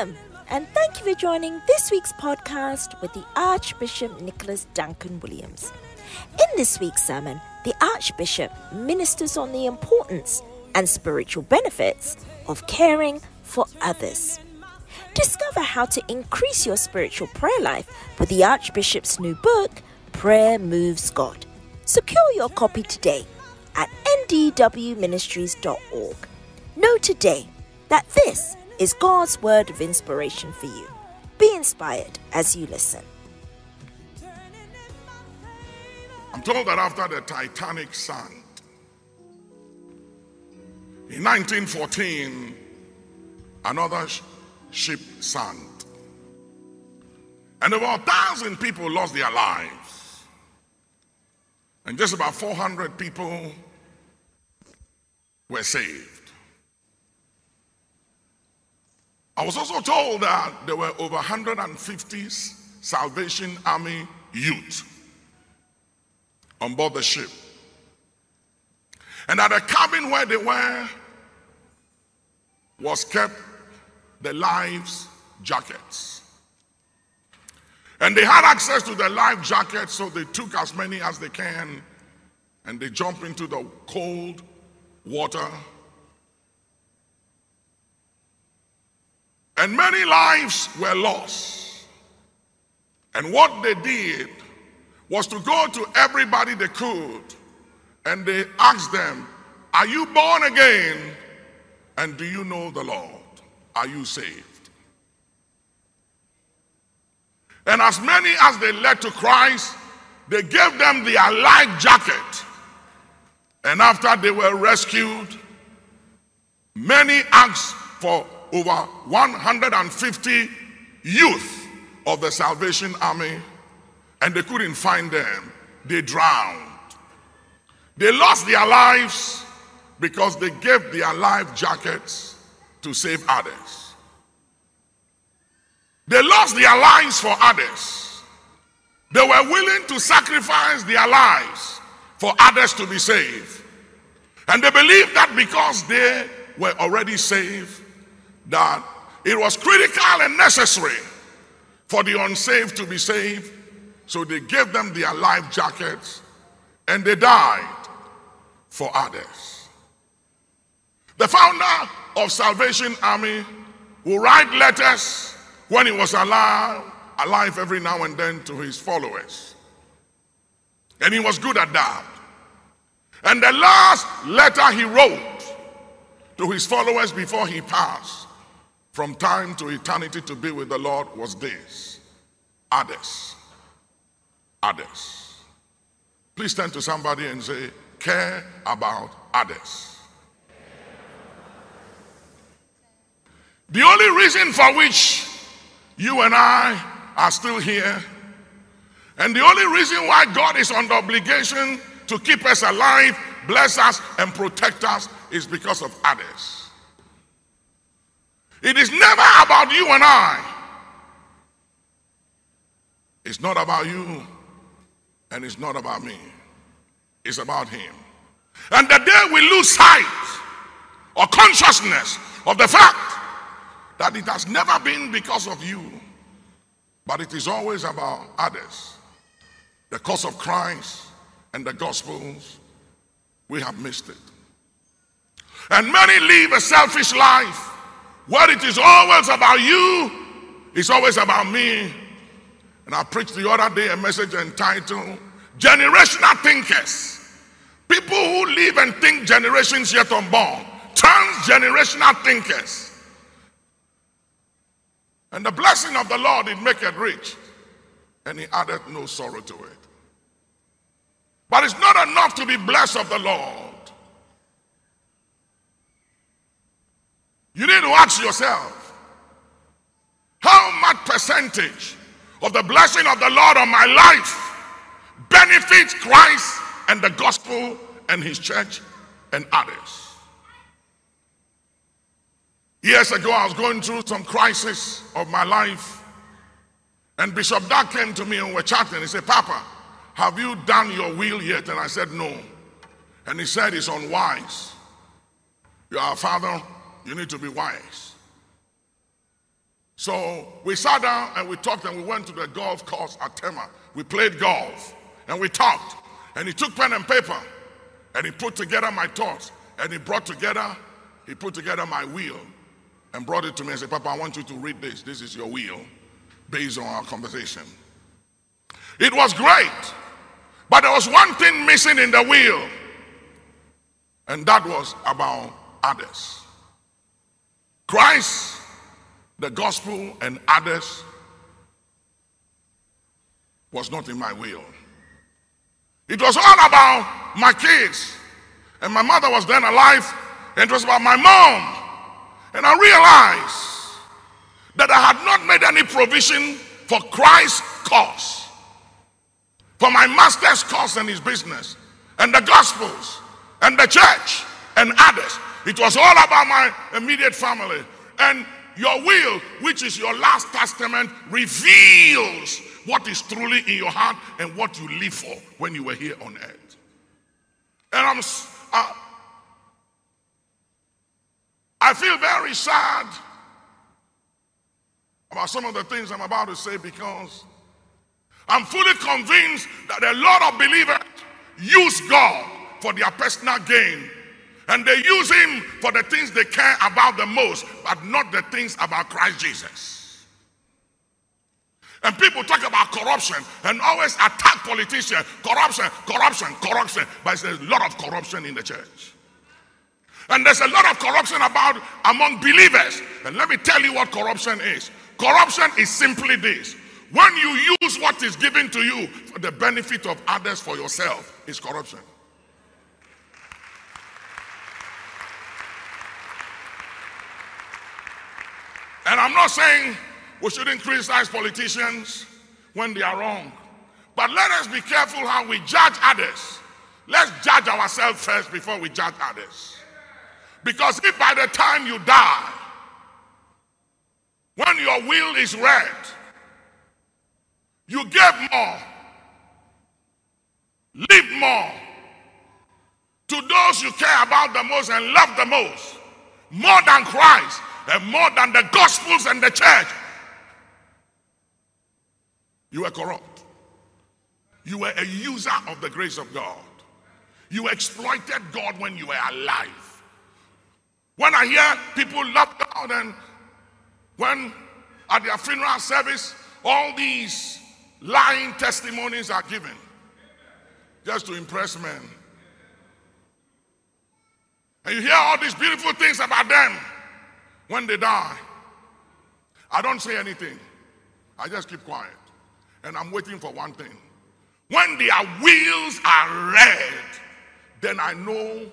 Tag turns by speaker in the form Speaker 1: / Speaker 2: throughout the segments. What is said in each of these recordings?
Speaker 1: Welcome, and thank you for joining this week's podcast with the Archbishop Nicholas Duncan Williams. In this week's sermon, the Archbishop ministers on the importance and spiritual benefits of caring for others. Discover how to increase your spiritual prayer life with the Archbishop's new book, Prayer Moves God. Secure your copy today at ndwministries.org. Know today that this is God's word of inspiration for you. Be inspired as you listen.
Speaker 2: I'm told that after the Titanic sank in 1914, another sh- ship sank. And about a thousand people lost their lives. And just about 400 people were saved. I was also told that there were over 150 Salvation Army youth on board the ship. And at the cabin where they were was kept the lives jackets. And they had access to the life jackets, so they took as many as they can and they jumped into the cold water. And many lives were lost. And what they did was to go to everybody they could and they asked them, Are you born again? And do you know the Lord? Are you saved? And as many as they led to Christ, they gave them their life jacket. And after they were rescued, many asked for over 150 youth of the Salvation Army, and they couldn't find them. They drowned. They lost their lives because they gave their life jackets to save others. They lost their lives for others. They were willing to sacrifice their lives for others to be saved. And they believed that because they were already saved, that it was critical and necessary for the unsaved to be saved. So they gave them their life jackets and they died for others. The founder of Salvation Army would write letters when he was alive, alive every now and then to his followers. And he was good at that. And the last letter he wrote to his followers before he passed from time to eternity to be with the Lord was this others. Others. Please turn to somebody and say, care about others. The only reason for which you and I are still here, and the only reason why God is under obligation to keep us alive, bless us, and protect us is because of others. It is never about you and I. It's not about you, and it's not about me. It's about Him. And the day we lose sight or consciousness of the fact that it has never been because of you, but it is always about others, the cause of Christ and the Gospels, we have missed it. And many live a selfish life where it is always about you, it's always about me. And I preached the other day a message entitled Generational Thinkers. People who live and think generations yet unborn, transgenerational thinkers. And the blessing of the Lord did make it rich, and he added no sorrow to it. But it's not enough to be blessed of the Lord. You need to ask yourself, how much percentage of the blessing of the Lord on my life benefits Christ and the gospel and his church and others? Years ago, I was going through some crisis of my life, and Bishop Doug came to me and we're chatting. He said, Papa, have you done your will yet? And I said, No. And he said, It's unwise. You are a father, you need to be wise. So we sat down and we talked and we went to the golf course at Tema. We played golf and we talked. And he took pen and paper and he put together my thoughts and he brought together, he put together my will and brought it to me and said, Papa, I want you to read this. This is your will based on our conversation. It was great, but there was one thing missing in the will, and that was about others. Christ, the gospel, and others was not in my will. It was all about my kids. And my mother was then alive, and it was about my mom. And I realized that I had not made any provision for Christ's cause, for my master's cause and his business, and the gospels, and the church, and others. It was all about my immediate family. And your will, which is your last testament, reveals what is truly in your heart and what you live for when you were here on earth. And I'm, uh, I feel very sad about some of the things I'm about to say because I'm fully convinced that a lot of believers use God for their personal gain and they use Him for the things they care about the most, but not the things about Christ Jesus. And people talk about corruption and always attack politicians. Corruption, corruption, corruption. But there's a lot of corruption in the church. And there's a lot of corruption about among believers. And let me tell you what corruption is. Corruption is simply this. When you use what is given to you for the benefit of others for yourself, is corruption. And I'm not saying we shouldn't criticize politicians when they are wrong. But let us be careful how we judge others. Let's judge ourselves first before we judge others. Because if by the time you die, when your will is read, you give more, live more to those you care about the most and love the most, more than Christ and more than the gospels and the church, you were corrupt. You were a user of the grace of God. You exploited God when you were alive. When I hear people love God and when at their funeral service, all these lying testimonies are given just to impress men. And you hear all these beautiful things about them when they die. I don't say anything, I just keep quiet. And I'm waiting for one thing. When their wills are read, then I know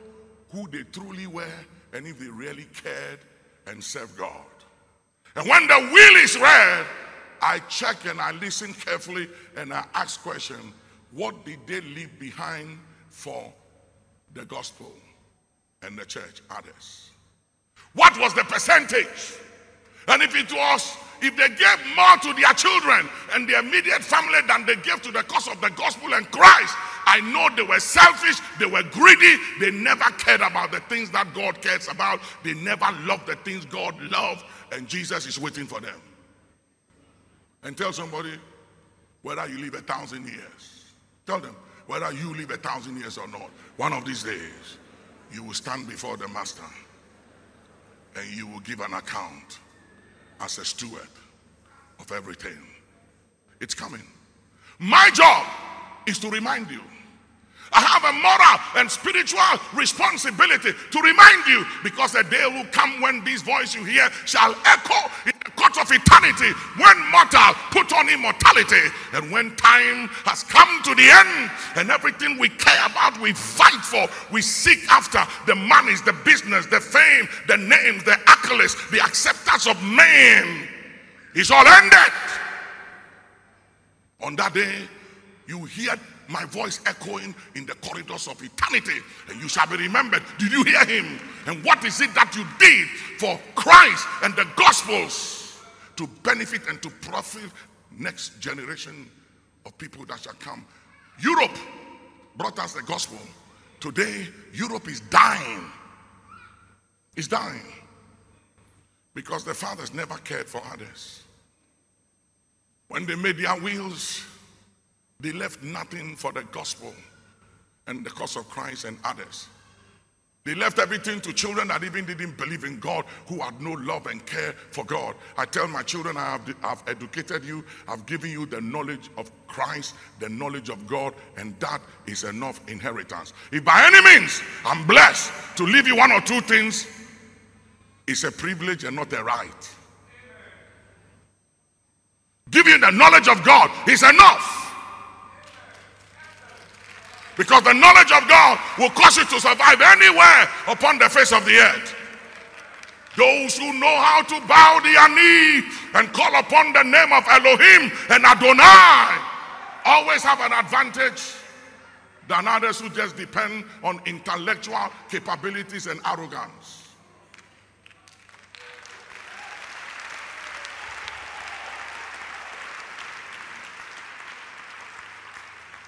Speaker 2: who they truly were and if they really cared and served God. And when the will is read, I check and I listen carefully and I ask question, what did they leave behind for the gospel and the church, others? What was the percentage? And if it was if they gave more to their children and their immediate family than they gave to the cause of the gospel and Christ, I know they were selfish, they were greedy, they never cared about the things that God cares about, they never loved the things God loved, and Jesus is waiting for them. And tell somebody whether you live a thousand years. Tell them whether you live a thousand years or not. One of these days, you will stand before the Master and you will give an account as a steward of everything. It's coming. My job is to remind you. I have a moral and spiritual responsibility to remind you because the day will come when this voice you hear shall echo of eternity when mortal put on immortality and when time has come to the end and everything we care about we fight for we seek after the monies the business the fame the names the accolades the acceptance of men is all ended on that day you hear my voice echoing in the corridors of eternity, and you shall be remembered. Did you hear him? And what is it that you did for Christ and the Gospels to benefit and to profit next generation of people that shall come? Europe brought us the gospel. Today, Europe is dying. It's dying. Because the fathers never cared for others. When they made their wills, they left nothing for the gospel and the cause of Christ and others. They left everything to children that even didn't believe in God, who had no love and care for God. I tell my children, I have I've educated you, I've given you the knowledge of Christ, the knowledge of God, and that is enough inheritance. If by any means I'm blessed to leave you one or two things, it's a privilege and not a right. You the knowledge of God is enough. Because the knowledge of God will cause you to survive anywhere upon the face of the earth. Those who know how to bow their knee and call upon the name of Elohim and Adonai always have an advantage than others who just depend on intellectual capabilities and arrogance.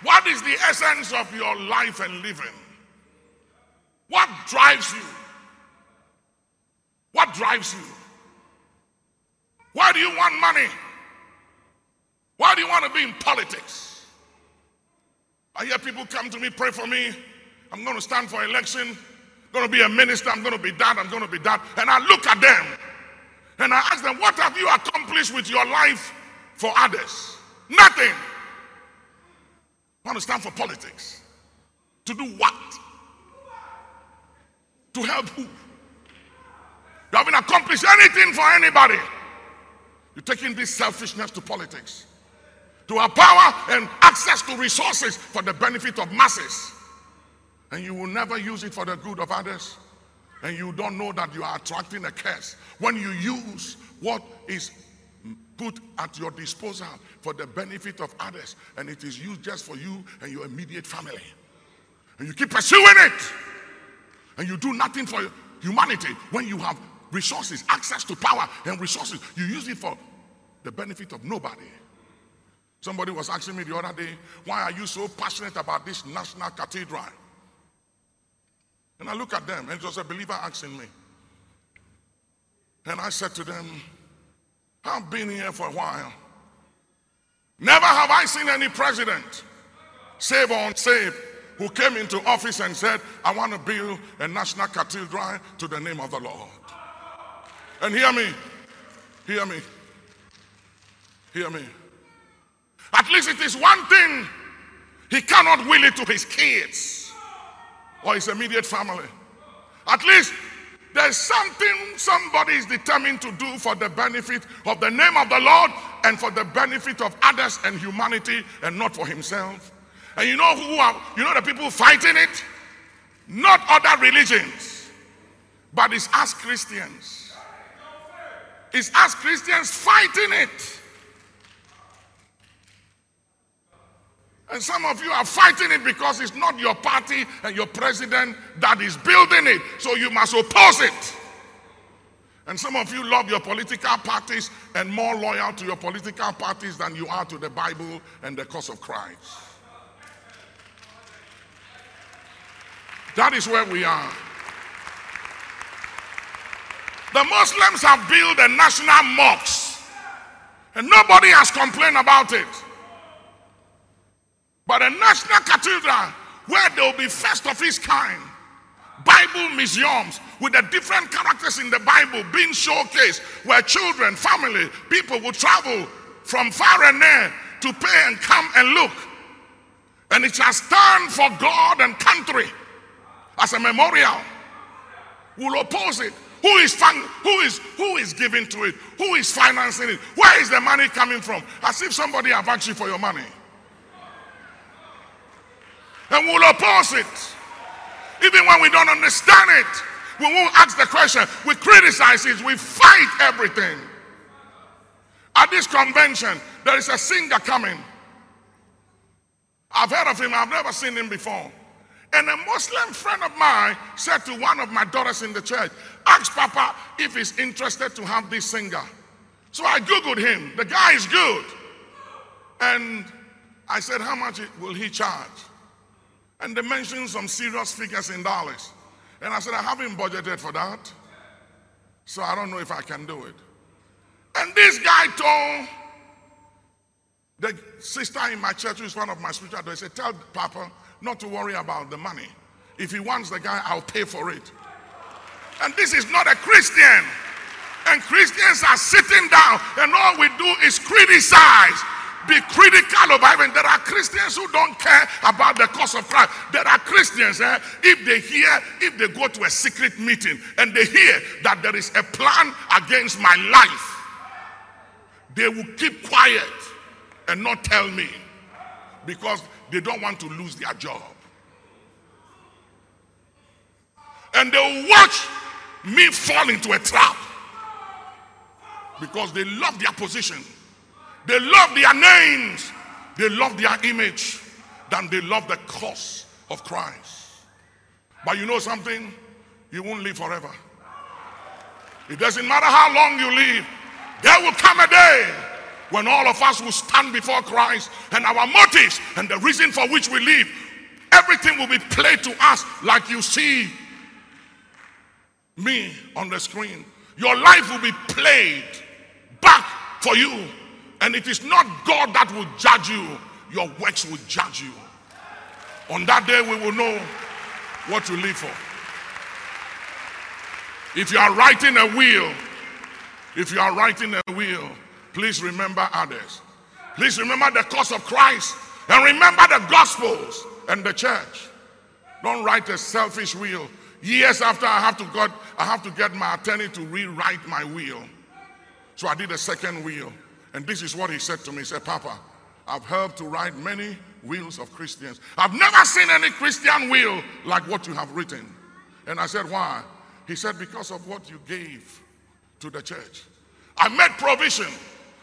Speaker 2: What is the essence of your life and living? What drives you? What drives you? Why do you want money? Why do you want to be in politics? I hear people come to me, pray for me. I'm going to stand for election. I'm going to be a minister. I'm going to be that. I'm going to be that. And I look at them and I ask them, What have you accomplished with your life for others? Nothing. Want to stand for politics. To do what? To help who? You haven't accomplished anything for anybody. You're taking this selfishness to politics. To have power and access to resources for the benefit of masses. And you will never use it for the good of others. And you don't know that you are attracting a curse when you use what is put at your disposal for the benefit of others, and it is used just for you and your immediate family. And you keep pursuing it, and you do nothing for humanity when you have resources, access to power and resources. You use it for the benefit of nobody. Somebody was asking me the other day, why are you so passionate about this national cathedral? And I look at them, and it was a believer asking me. And I said to them, I've been here for a while. Never have I seen any president, save or unsaved, who came into office and said, I want to build a national cathedral to the name of the Lord. And hear me, hear me, hear me. At least it is one thing he cannot will it to his kids or his immediate family. At least there's something somebody is determined to do for the benefit of the name of the Lord and for the benefit of others and humanity and not for himself. And you know who are, you know the people fighting it? Not other religions, but it's us Christians. It's us Christians fighting it. And some of you are fighting it because it's not your party and your president that is building it. So you must oppose it. And some of you love your political parties and more loyal to your political parties than you are to the Bible and the cause of Christ. That is where we are. The Muslims have built a national mosque, and nobody has complained about it. But a national cathedral where there will be first of its kind Bible museums with the different characters in the Bible being showcased, where children, family, people will travel from far and near to pay and come and look. And it shall stand for God and country as a memorial. Will oppose it. Who is fun, who is who is giving to it? Who is financing it? Where is the money coming from? As if somebody have asked you for your money and we'll oppose it. Even when we don't understand it, we won't ask the question. We criticize it. We fight everything. At this convention, there is a singer coming. I've heard of him, I've never seen him before. And a Muslim friend of mine said to one of my daughters in the church, Ask Papa if he's interested to have this singer. So I Googled him. The guy is good. And I said, How much will he charge? And they mentioned some serious figures in dollars. And I said, I haven't budgeted for that. So I don't know if I can do it. And this guy told the sister in my church, who is one of my spiritual advisors, said, Tell Papa not to worry about the money. If he wants the guy, I'll pay for it. And this is not a Christian. And Christians are sitting down, and all we do is criticize be critical of Bible. There are Christians who don't care about the cause of Christ. There are Christians, eh, if they hear, if they go to a secret meeting and they hear that there is a plan against my life, they will keep quiet and not tell me because they don't want to lose their job. And they will watch me fall into a trap because they love their position. They love their names. They love their image than they love the cross of Christ. But you know something? You won't live forever. It doesn't matter how long you live, there will come a day when all of us will stand before Christ and our motives and the reason for which we live, everything will be played to us like you see me on the screen. Your life will be played back for you and it is not God that will judge you, your works will judge you. On that day, we will know what you live for. If you are writing a will, if you are writing a will, please remember others. Please remember the cause of Christ and remember the Gospels and the church. Don't write a selfish will. Years after I have to get, I have to get my attorney to rewrite my will. So I did a second will. And this is what he said to me. He said, Papa, I've helped to write many wills of Christians. I've never seen any Christian will like what you have written. And I said, Why? He said, Because of what you gave to the church. I made provision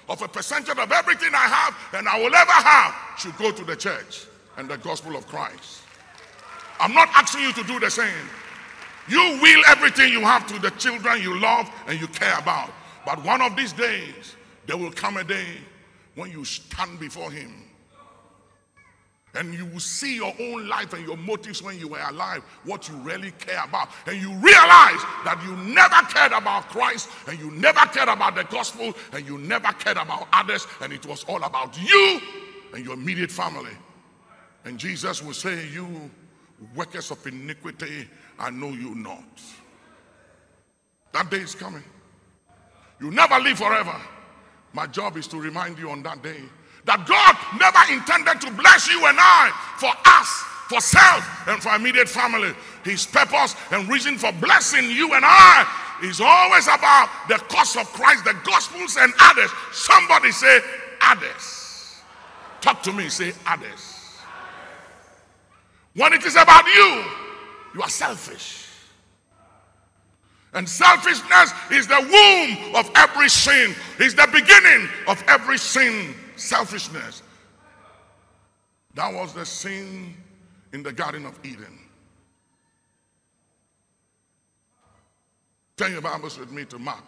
Speaker 2: of a percentage of everything I have and I will ever have should go to the church and the gospel of Christ. I'm not asking you to do the same. You will everything you have to the children you love and you care about. But one of these days, there will come a day when you stand before Him and you will see your own life and your motives when you were alive, what you really care about. And you realize that you never cared about Christ and you never cared about the gospel and you never cared about others, and it was all about you and your immediate family. And Jesus will say, You workers of iniquity, I know you not. That day is coming. You never live forever. My job is to remind you on that day that God never intended to bless you and I for us, for self, and for immediate family. His purpose and reason for blessing you and I is always about the cause of Christ, the gospels, and others. Somebody say, others. Talk to me, say, others. When it is about you, you are selfish. And selfishness is the womb of every sin, is the beginning of every sin. Selfishness. That was the sin in the Garden of Eden. Turn your Bibles with me to Mark,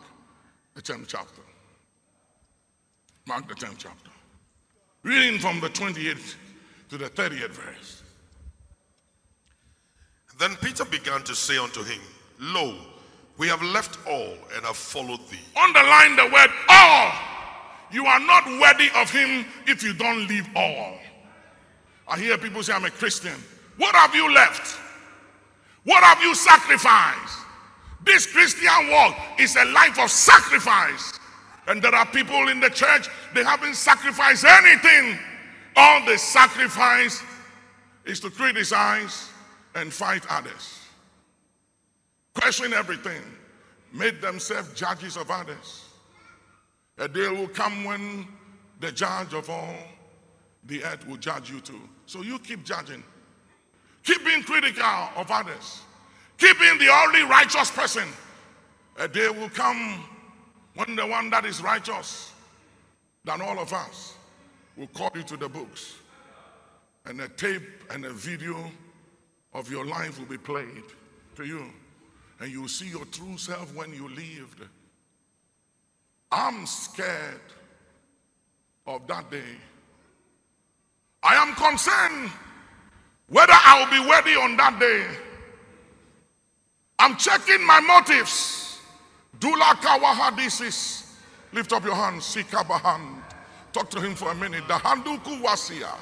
Speaker 2: the 10th chapter. Mark, the 10th chapter. Reading from the 28th to the 30th verse.
Speaker 3: Then Peter began to say unto him, Lo, we have left all and have followed thee.
Speaker 2: Underline the word all. You are not worthy of him if you don't leave all. I hear people say, I'm a Christian. What have you left? What have you sacrificed? This Christian walk is a life of sacrifice. And there are people in the church, they haven't sacrificed anything. All they sacrifice is to criticize and fight others question everything, made themselves judges of others. A day will come when the judge of all the earth will judge you too. So you keep judging. Keep being critical of others. Keep being the only righteous person. A day will come when the one that is righteous than all of us will call you to the books. And a tape and a video of your life will be played to you and you'll see your true self when you lived. I'm scared of that day. I am concerned whether I will be worthy on that day. I'm checking my motives Dula Kawahadisis. Lift up your hands. Sikabahan. Talk to him for a minute. The Dahanduku Wasia.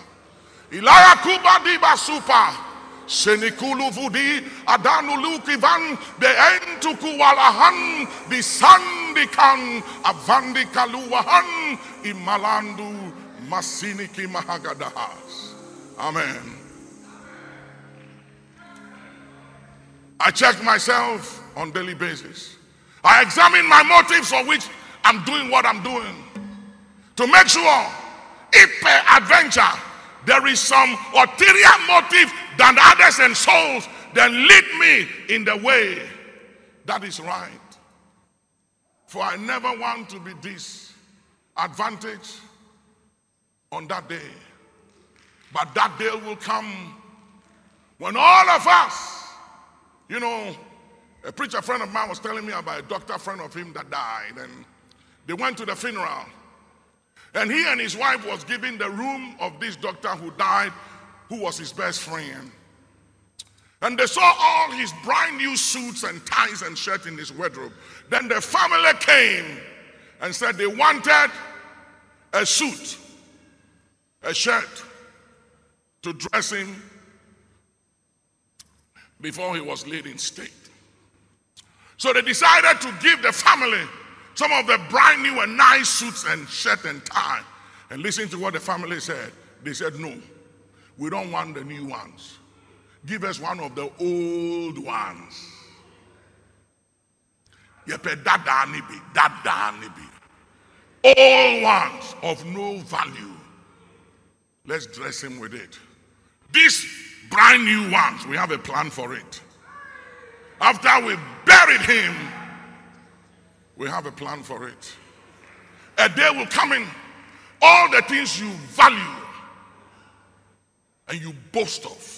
Speaker 2: Ilaya Kuba Diba Super. Senikulu Vudi Adanu Lukivan the Entuku Walahan the Sandikan Avandi Kaluwahan Imalandu Masiniki Mahagadahas. Amen. I check myself on daily basis. I examine my motives for which I'm doing what I'm doing to make sure if adventure there is some ulterior motive than others and souls, then lead me in the way that is right. For I never want to be disadvantaged on that day. But that day will come when all of us, you know, a preacher friend of mine was telling me about a doctor friend of him that died, and they went to the funeral. And he and his wife was given the room of this doctor who died, who was his best friend. And they saw all his brand new suits and ties and shirts in his wardrobe. Then the family came and said they wanted a suit, a shirt to dress him before he was laid in state. So they decided to give the family some of the brand new and nice suits and shirt and tie. And listen to what the family said. They said, No, we don't want the new ones. Give us one of the old ones. Yepe dada nibi, dada nibi. Ones of no value. Let's dress him with it. These brand new ones, we have a plan for it. After we buried him, we have a plan for it. A day will come in, all the things you value and you boast of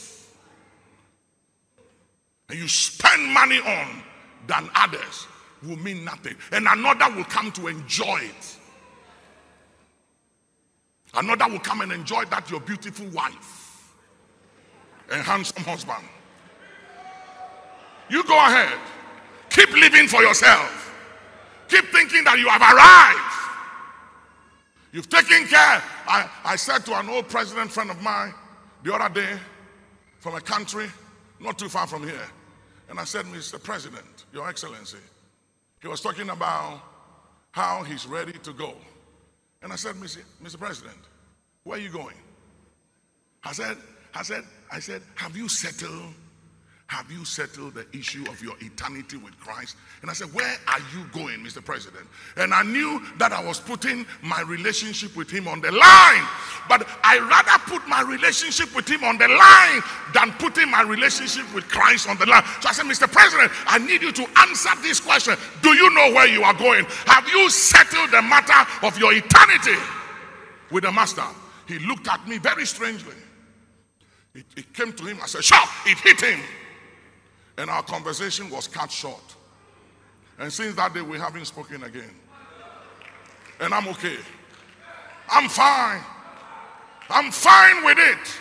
Speaker 2: and you spend money on than others will mean nothing. And another will come to enjoy it. Another will come and enjoy that your beautiful wife and handsome husband. You go ahead. Keep living for yourself. Keep thinking that you have arrived. You've taken care. I, I said to an old president friend of mine the other day from a country not too far from here. And I said, Mr. President, Your Excellency, he was talking about how he's ready to go. And I said, Mr. Mr. President, where are you going? I said, I said, I said, have you settled have you settled the issue of your eternity with Christ? And I said, Where are you going, Mr. President? And I knew that I was putting my relationship with him on the line. But I rather put my relationship with him on the line than putting my relationship with Christ on the line. So I said, Mr. President, I need you to answer this question. Do you know where you are going? Have you settled the matter of your eternity with the Master? He looked at me very strangely. It, it came to him. I said, Sure, it hit him. And our conversation was cut short. And since that day, we haven't spoken again. And I'm okay. I'm fine. I'm fine with it.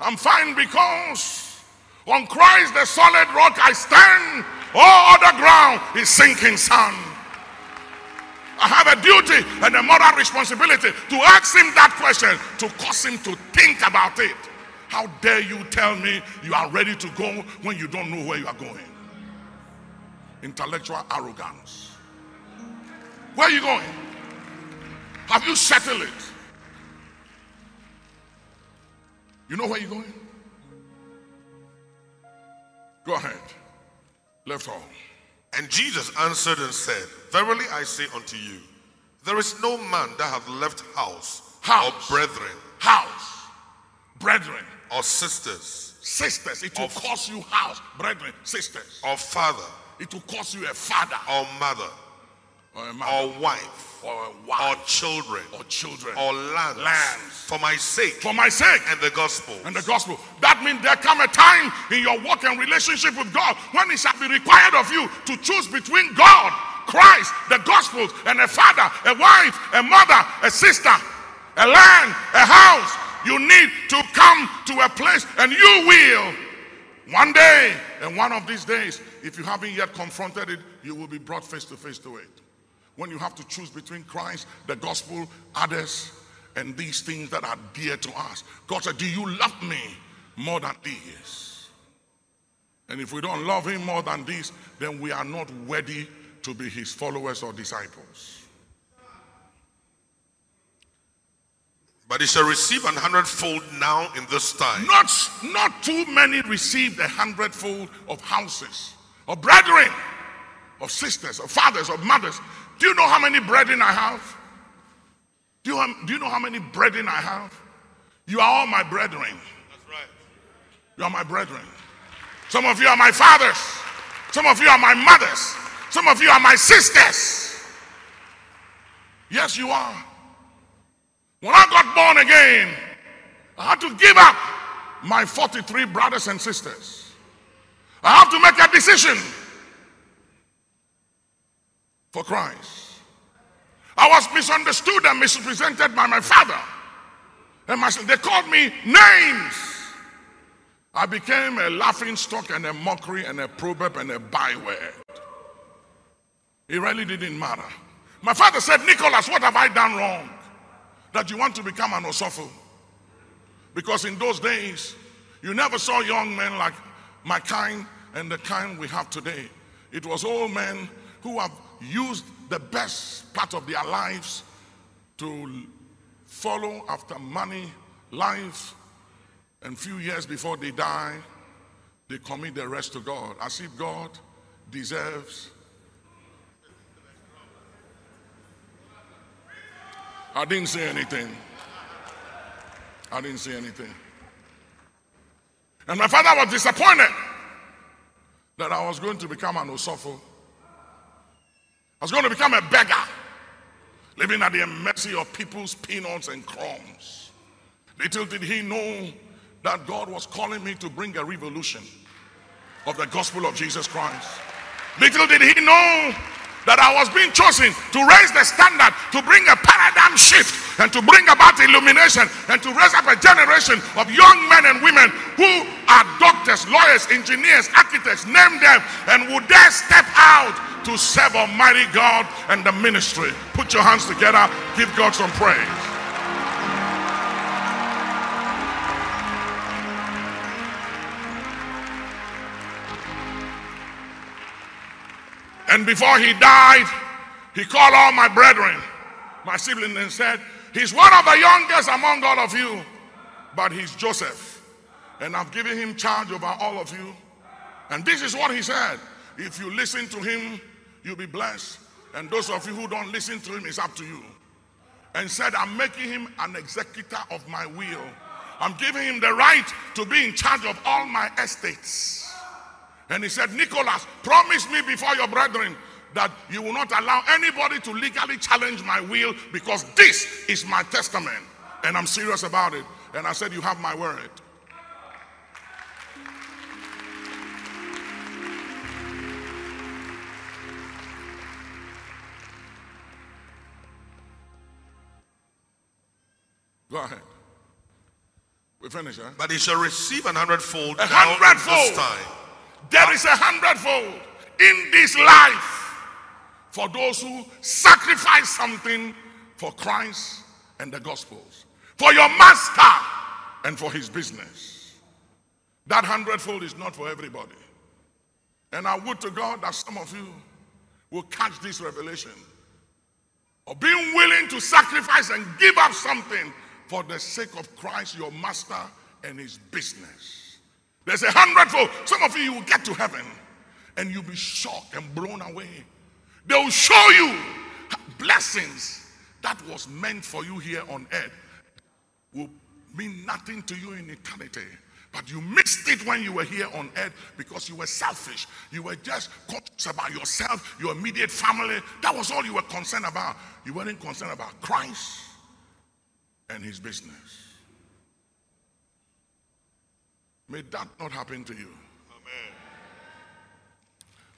Speaker 2: I'm fine because on Christ, the solid rock, I stand. All other ground is sinking sand. I have a duty and a moral responsibility to ask him that question, to cause him to think about it. How dare you tell me you are ready to go when you don't know where you are going? Intellectual arrogance. Where are you going? Have you settled it? You know where you're going? Go ahead. Left home.
Speaker 3: And Jesus answered and said, Verily I say unto you, there is no man that hath left house,
Speaker 2: House.
Speaker 3: or brethren,
Speaker 2: House. Brethren.
Speaker 3: Or sisters,
Speaker 2: Sisters. It will cost you house. Brethren. Sisters.
Speaker 3: or father,
Speaker 2: It will cost you a father
Speaker 3: or mother,
Speaker 2: or a mother
Speaker 3: or wife,
Speaker 2: or a
Speaker 3: or children,
Speaker 2: or children
Speaker 3: or lands,
Speaker 2: Lands.
Speaker 3: for my sake
Speaker 2: for my sake.
Speaker 3: and the gospel.
Speaker 2: and the gospel. That means there come a time in your walk and relationship with God when it shall be required of you to choose between God, Christ, the gospel, and a father, a wife, a mother, a sister, a land, a house. You need to come to a place and you will One day, and one of these days, if you haven't yet confronted it, you will be brought face to face to it. When you have to choose between Christ, the gospel, others, and these things that are dear to us. God said, Do you love me more than these? And if we don't love him more than these, then we are not worthy to be his followers or disciples.
Speaker 3: But he shall receive an hundredfold now in this time.
Speaker 2: Not, not too many received a hundredfold of houses, of brethren, of sisters, of fathers, of mothers. Do you know how many brethren I have? Do you, do you know how many brethren I have? You are all my brethren.
Speaker 3: That's right.
Speaker 2: You are my brethren. Some of you are my fathers. Some of you are my mothers. Some of you are my sisters. Yes, you are. When I got born again, I had to give up my 43 brothers and sisters. I have to make a decision for Christ. I was misunderstood and misrepresented by my father. And my, they called me names. I became a laughing stock and a mockery and a proverb and a byword. It really didn't matter. My father said, Nicholas, what have I done wrong? That you want to become an osofo? Because in those days, you never saw young men like my kind and the kind we have today. It was old men who have used the best part of their lives to follow after money, life, and few years before they die, they commit the rest to God as if God deserves. I didn't say anything. I didn't say anything. And my father was disappointed that I was going to become an osofo. I was going to become a beggar, living at the mercy of people's peanuts and crumbs. Little did he know that God was calling me to bring a revolution of the gospel of Jesus Christ. Little did he know that I was being chosen to raise the standard, to bring a paradigm shift, and to bring about illumination, and to raise up a generation of young men and women who are doctors, lawyers, engineers, architects, name them, and would dare step out to serve Almighty God and the ministry. Put your hands together, give God some praise. And before he died, he called all my brethren, my siblings, and said, He's one of the youngest among all of you, but he's Joseph. And I've given him charge over all of you. And this is what he said If you listen to him, you'll be blessed. And those of you who don't listen to him, it's up to you. And said, I'm making him an executor of my will. I'm giving him the right to be in charge of all my estates. And he said, Nicholas, promise me before your brethren that you will not allow anybody to legally challenge my will because this is my testament. And I'm serious about it. And I said, You have my word. Go ahead. We finish, huh?
Speaker 3: But he shall receive an hundredfold
Speaker 2: A hundredfold.
Speaker 3: this time.
Speaker 2: There is a hundredfold in this life for those who sacrifice something for Christ and the Gospels, for your master and for his business. That hundredfold is not for everybody. And I would to God that some of you will catch this revelation of being willing to sacrifice and give up something for the sake of Christ, your master, and his business. There's a hundredfold. Some of you, will get to heaven and you'll be shocked and blown away. They will show you blessings that was meant for you here on earth will mean nothing to you in eternity. But you missed it when you were here on earth because you were selfish. You were just conscious about yourself, your immediate family. That was all you were concerned about. You weren't concerned about Christ and his business. May that not happen to you.
Speaker 3: Amen.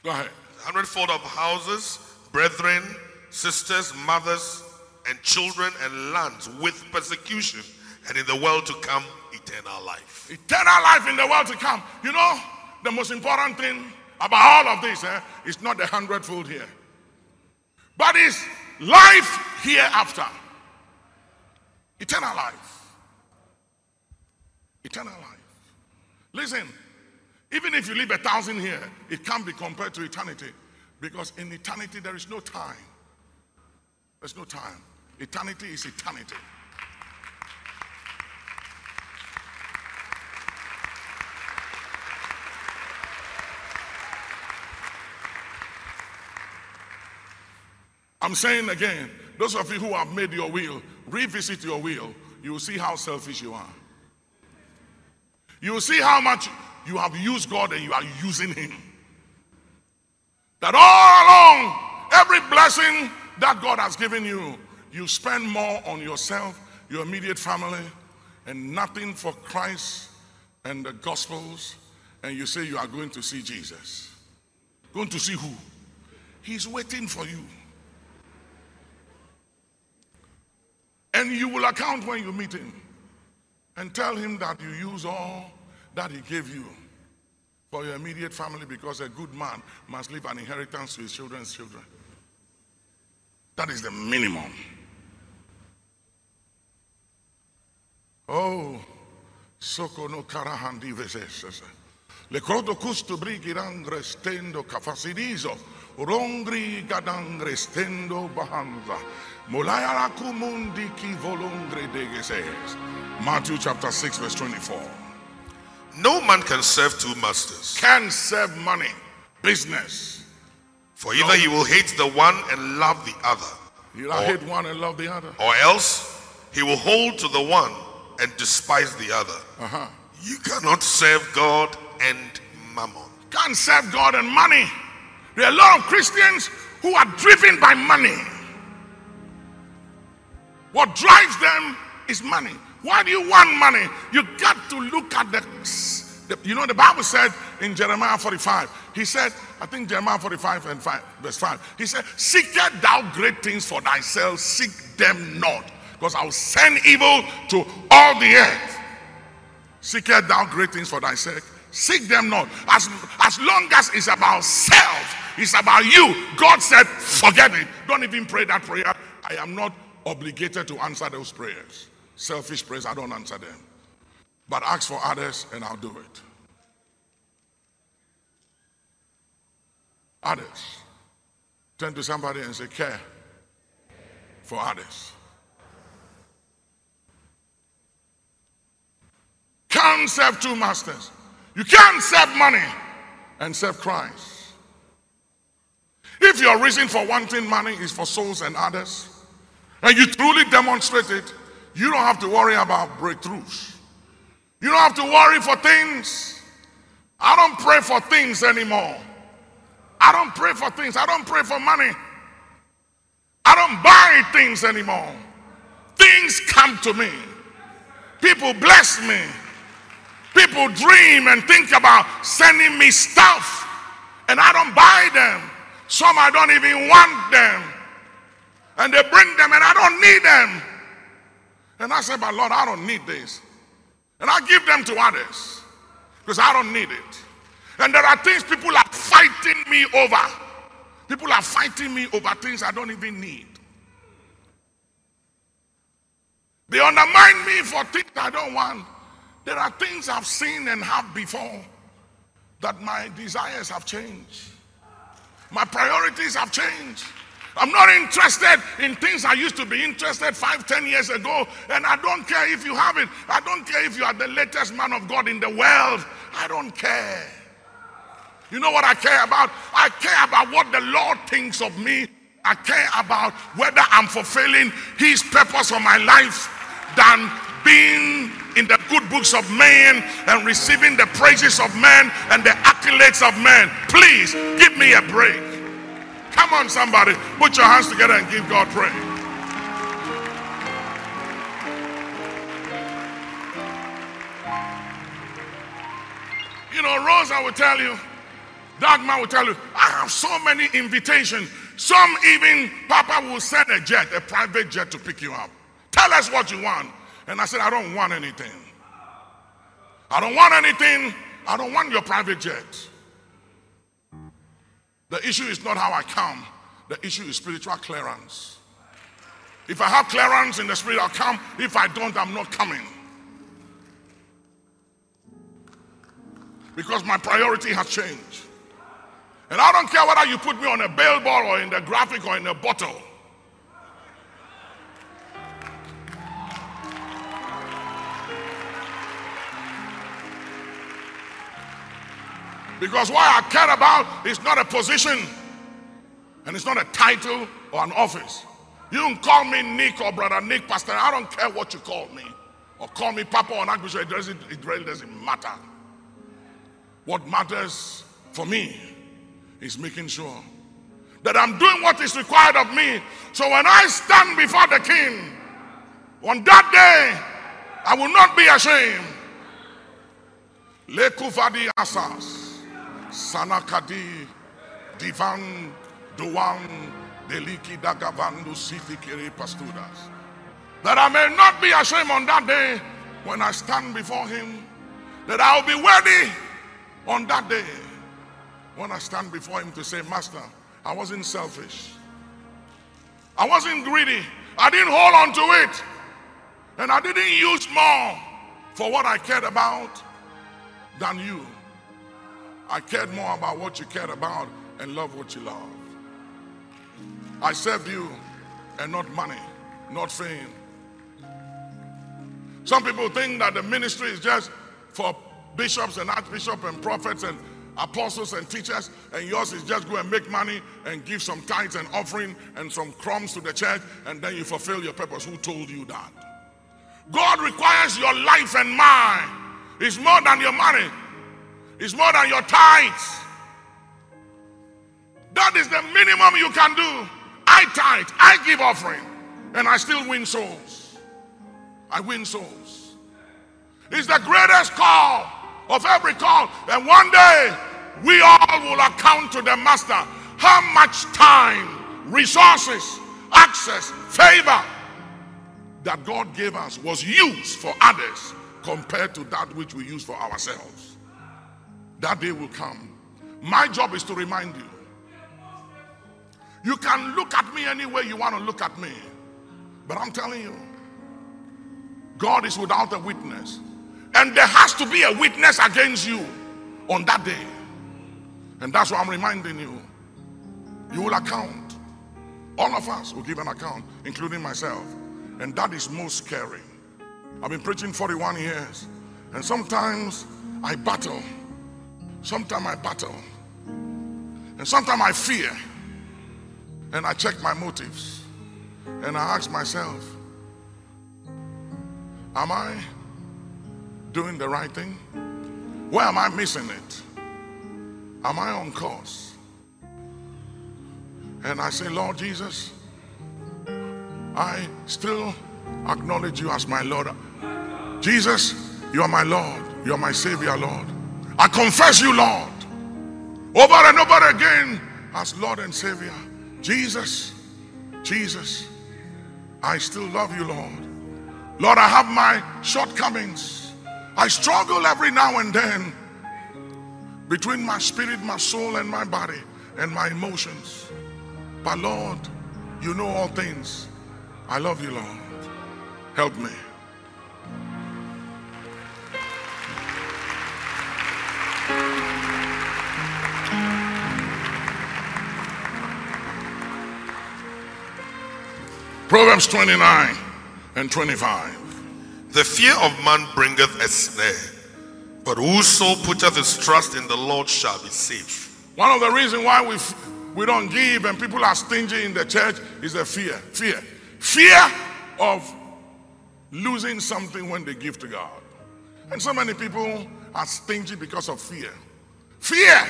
Speaker 2: Go ahead.
Speaker 3: Hundredfold of houses, brethren, sisters, mothers, and children and lands with persecution, and in the world to come, eternal life.
Speaker 2: Eternal life in the world to come. You know, the most important thing about all of this eh, is not the hundredfold here, but is life hereafter. Eternal life. Eternal life. Listen, even if you live a thousand here, it can't be compared to eternity. Because in eternity, there is no time. There's no time. Eternity is eternity. I'm saying again, those of you who have made your will, revisit your will. You will see how selfish you are. You see how much you have used God and you are using Him. That all along, every blessing that God has given you, you spend more on yourself, your immediate family, and nothing for Christ and the Gospels, and you say you are going to see Jesus. Going to see who? He's waiting for you. And you will account when you meet him and tell him that you use all that he gave you for your immediate family because a good man must leave an inheritance to his children's children. That is the minimum. Oh, soko no karahandi veses. Le crodo custo brigirangre stendo cafasidizo, rongri gadangre stendo bahanza. Molayala kumundi ki volongre degeses. Matthew chapter 6 verse 24.
Speaker 3: No man can serve two masters.
Speaker 2: Can serve money, business.
Speaker 3: For either he will hate the one and love the other,
Speaker 2: You hate one and love the other.
Speaker 3: or else he will hold to the one and despise the other.
Speaker 2: Uh-huh.
Speaker 3: You cannot serve God and mammon.
Speaker 2: Can't serve God and money. There are a lot of Christians who are driven by money. What drives them is money. Why do you want money? You got to look at the, the- you know, the Bible said in Jeremiah 45, he said, I think Jeremiah 45 and 5, verse 5, he said, Seekest thou great things for thyself, seek them not, because I'll send evil to all the earth. Seekest thou great things for thyself, seek them not. As, as long as it's about self, it's about you. God said, forget it. Don't even pray that prayer. I am not obligated to answer those prayers. Selfish prayers, I don't answer them. But ask for others and I'll do it. Others. Turn to somebody and say, care for others. Can't serve two masters. You can't serve money and serve Christ. If your reason for wanting money is for souls and others, and you truly demonstrate it, you don't have to worry about breakthroughs. You don't have to worry for things. I don't pray for things anymore. I don't pray for things. I don't pray for money. I don't buy things anymore. Things come to me. People bless me. People dream and think about sending me stuff, and I don't buy them. Some I don't even want them. And they bring them, and I don't need them. And I say, But Lord, I don't need this. And I give them to others because I don't need it. And there are things people are fighting me over. People are fighting me over things I don't even need. They undermine me for things I don't want. There are things I've seen and have before that my desires have changed. My priorities have changed. I'm not interested in things I used to be interested five, ten years ago, and I don't care if you have it. I don't care if you are the latest man of God in the world. I don't care. You know what I care about? I care about what the Lord thinks of me. I care about whether I'm fulfilling His purpose for my life than being in the good books of men and receiving the praises of men and the accolades of men. Please give me a break. Come on, somebody, put your hands together and give God praise. You know, Rosa will tell you, Dagmar will tell you, I have so many invitations. Some even, Papa will send a jet, a private jet to pick you up. Tell us what you want. And I said, I don't want anything. I don't want anything. I don't want your private jet. The issue is not how I come, the issue is spiritual clearance. If I have clearance in the spirit, I'll come. If I don't, I'm not coming. Because my priority has changed. And I don't care whether you put me on a billboard or in the graphic or in a bottle. Because what I care about is not a position and it's not a title or an office. You can call me Nick or Brother Nick, Pastor. I don't care what you call me. Or call me Papa or Archbishop. It, it really doesn't matter. What matters for me is making sure that I'm doing what is required of me. So when I stand before the King, on that day, I will not be ashamed. Lekufadi asas. Sanakadi Divan Duan Deliki Dagavandu Kiri Pastudas. That I may not be ashamed on that day when I stand before him, that I will be worthy on that day when I stand before him to say, Master, I wasn't selfish. I wasn't greedy. I didn't hold on to it. And I didn't use more for what I cared about than you. I cared more about what you cared about and love what you love. I served you and not money, not fame. Some people think that the ministry is just for bishops and archbishops and prophets and apostles and teachers, and yours is just go and make money and give some tithes and offering and some crumbs to the church, and then you fulfill your purpose. Who told you that? God requires your life and mine. It's more than your money. It's more than your tithes. That is the minimum you can do. I tithe, I give offering, and I still win souls. I win souls. It's the greatest call of every call. And one day, we all will account to the Master how much time, resources, access, favor that God gave us was used for others compared to that which we use for ourselves. That day will come. My job is to remind you. You can look at me any way you want to look at me. But I'm telling you, God is without a witness. And there has to be a witness against you on that day. And that's why I'm reminding you. You will account. All of us will give an account, including myself. And that is most scary. I've been preaching 41 years. And sometimes I battle Sometimes I battle. And sometimes I fear. And I check my motives. And I ask myself, Am I doing the right thing? Where am I missing it? Am I on course? And I say, Lord Jesus, I still acknowledge you as my Lord. Jesus, you are my Lord. You are my Savior, Lord. I confess you, Lord, over and over again as Lord and Savior. Jesus, Jesus, I still love you, Lord. Lord, I have my shortcomings. I struggle every now and then between my spirit, my soul, and my body and my emotions. But Lord, you know all things. I love you, Lord. Help me. Proverbs 29 and 25.
Speaker 3: The fear of man bringeth a snare, but whoso putteth his trust in the Lord shall be safe.
Speaker 2: One of the reasons why we, we don't give and people are stingy in the church is the fear. Fear. Fear of losing something when they give to God. And so many people are stingy because of fear. Fear.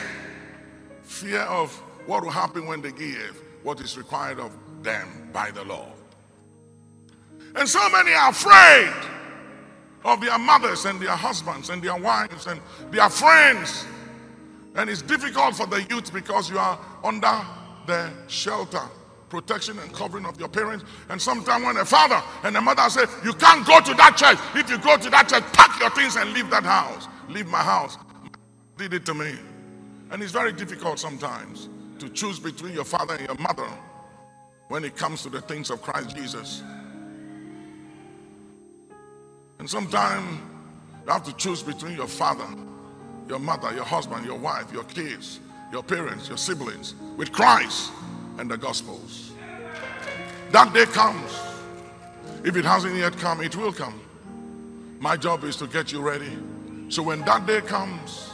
Speaker 2: Fear of what will happen when they give what is required of them by the law. And so many are afraid of their mothers and their husbands and their wives and their friends. And it's difficult for the youth because you are under the shelter, protection, and covering of your parents. And sometimes when a father and a mother say, You can't go to that church. If you go to that church, pack your things and leave that house. Leave my house. did it to me. And it's very difficult sometimes to choose between your father and your mother when it comes to the things of Christ Jesus. And sometimes you have to choose between your father, your mother, your husband, your wife, your kids, your parents, your siblings, with Christ and the Gospels. That day comes. If it hasn't yet come, it will come. My job is to get you ready. So when that day comes,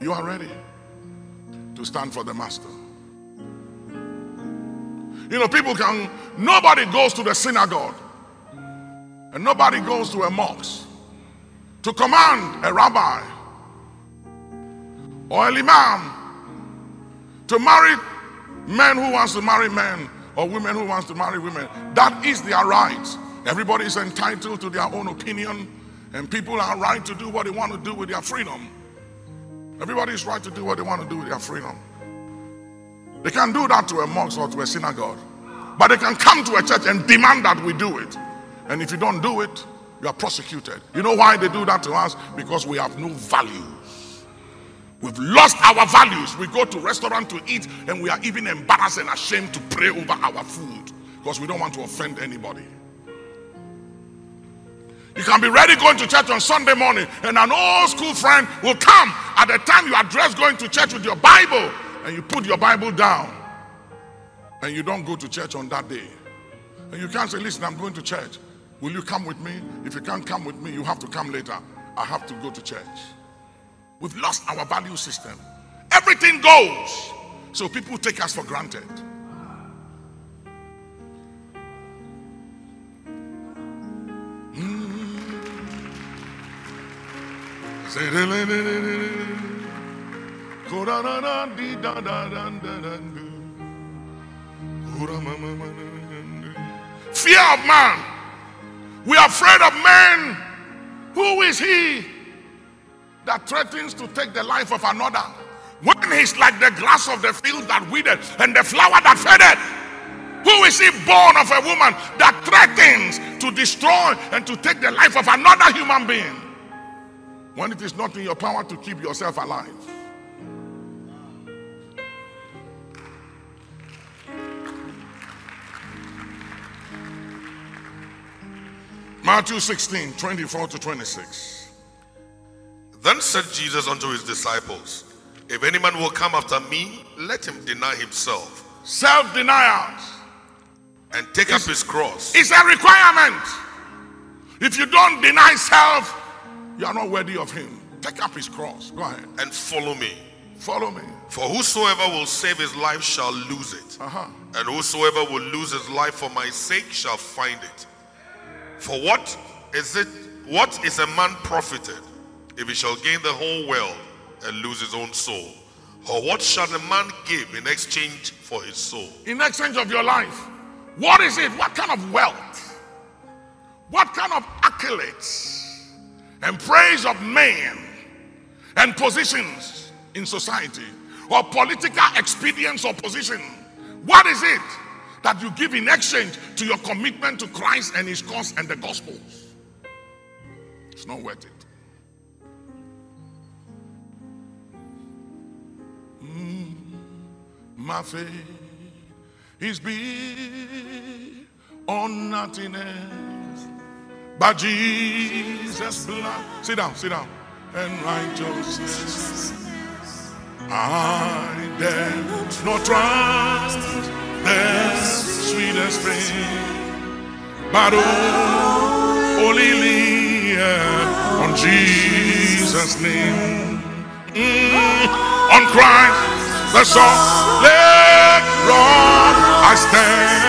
Speaker 2: you are ready to stand for the Master. You know, people can, nobody goes to the synagogue and nobody goes to a mosque to command a rabbi or an imam to marry men who wants to marry men or women who wants to marry women. That is their right. Everybody is entitled to their own opinion, and people are right to do what they want to do with their freedom. Everybody is right to do what they want to do with their freedom. They can do that to a mosque or to a synagogue, but they can come to a church and demand that we do it. And if you don't do it, you are prosecuted. You know why they do that to us? Because we have no value. We've lost our values. We go to restaurant to eat and we are even embarrassed and ashamed to pray over our food because we don't want to offend anybody. You can be ready going to church on Sunday morning, and an old school friend will come at the time you are dressed going to church with your Bible, and you put your Bible down, and you don't go to church on that day. And you can't say, Listen, I'm going to church. Will you come with me? If you can't come with me, you have to come later. I have to go to church. We've lost our value system. Everything goes. So people take us for granted. Mm. Fear of man. We are afraid of man. Who is he that threatens to take the life of another? When he's like the grass of the field that withered and the flower that faded. Who is he born of a woman that threatens to destroy and to take the life of another human being? When it is not in your power to keep yourself alive. Matthew 16, 24 to 26.
Speaker 3: Then said Jesus unto his disciples, If any man will come after me, let him deny himself
Speaker 2: Self denials
Speaker 3: and take up his cross
Speaker 2: It's a requirement. If you don't deny self, you are not worthy of him. Take up his cross. Go ahead.
Speaker 3: and follow me.
Speaker 2: Follow me.
Speaker 3: For whosoever will save his life shall lose it,
Speaker 2: Uh-huh.
Speaker 3: and whosoever will lose his life for my sake shall find it. For what is it? What is a man profited if he shall gain the whole world and lose his own soul? Or what shall a man give in exchange for his soul?
Speaker 2: In exchange of your life, what is it? What kind of wealth? What kind of accolades and praise of men and positions in society or political expedience or position? What is it that you give in exchange to your commitment to Christ and his cause and the gospels? It's not worth it. Mm, my faith is built on nothing else but Jesus' blood. Sit down, sit down. And righteousness. I dare not trust the sweetest thing, but only lean on Jesus' name. Mm, on Christ, the solid rock I stand.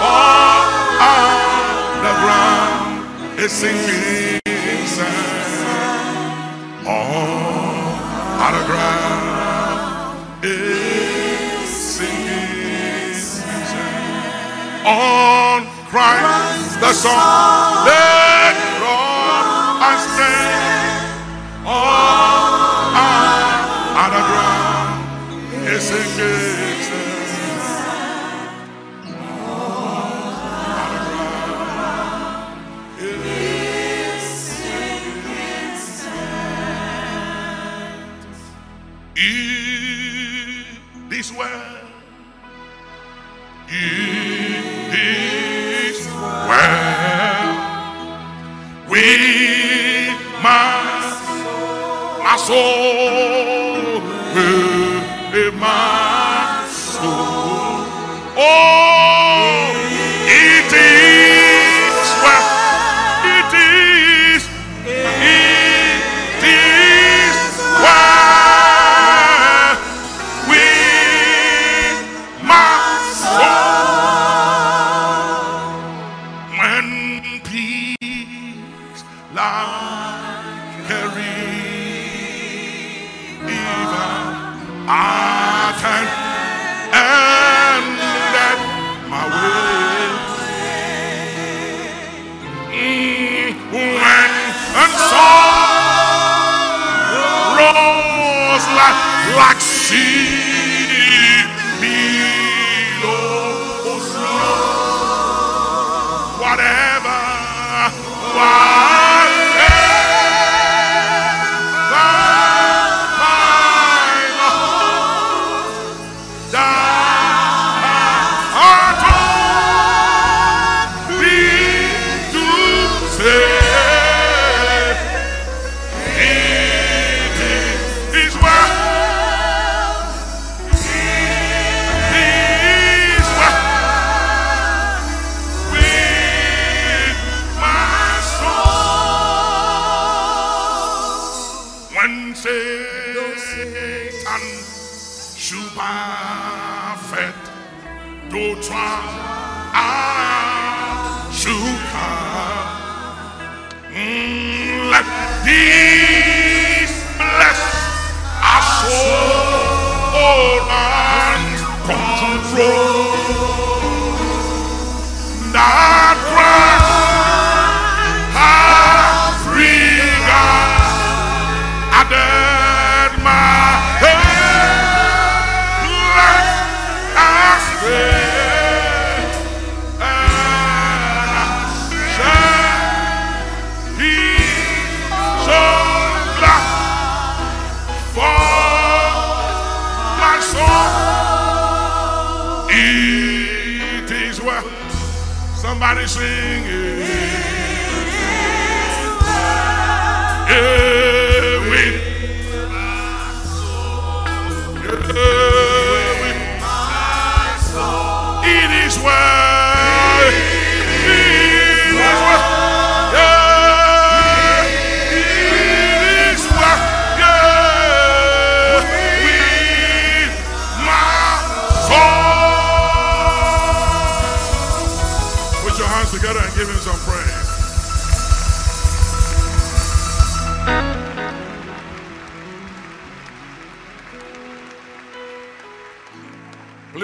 Speaker 2: All on the ground is sinking sand. All on the ground On Christ, the solid rock I stand. All on the ground is sinking sand. It is well. With my, soul. With my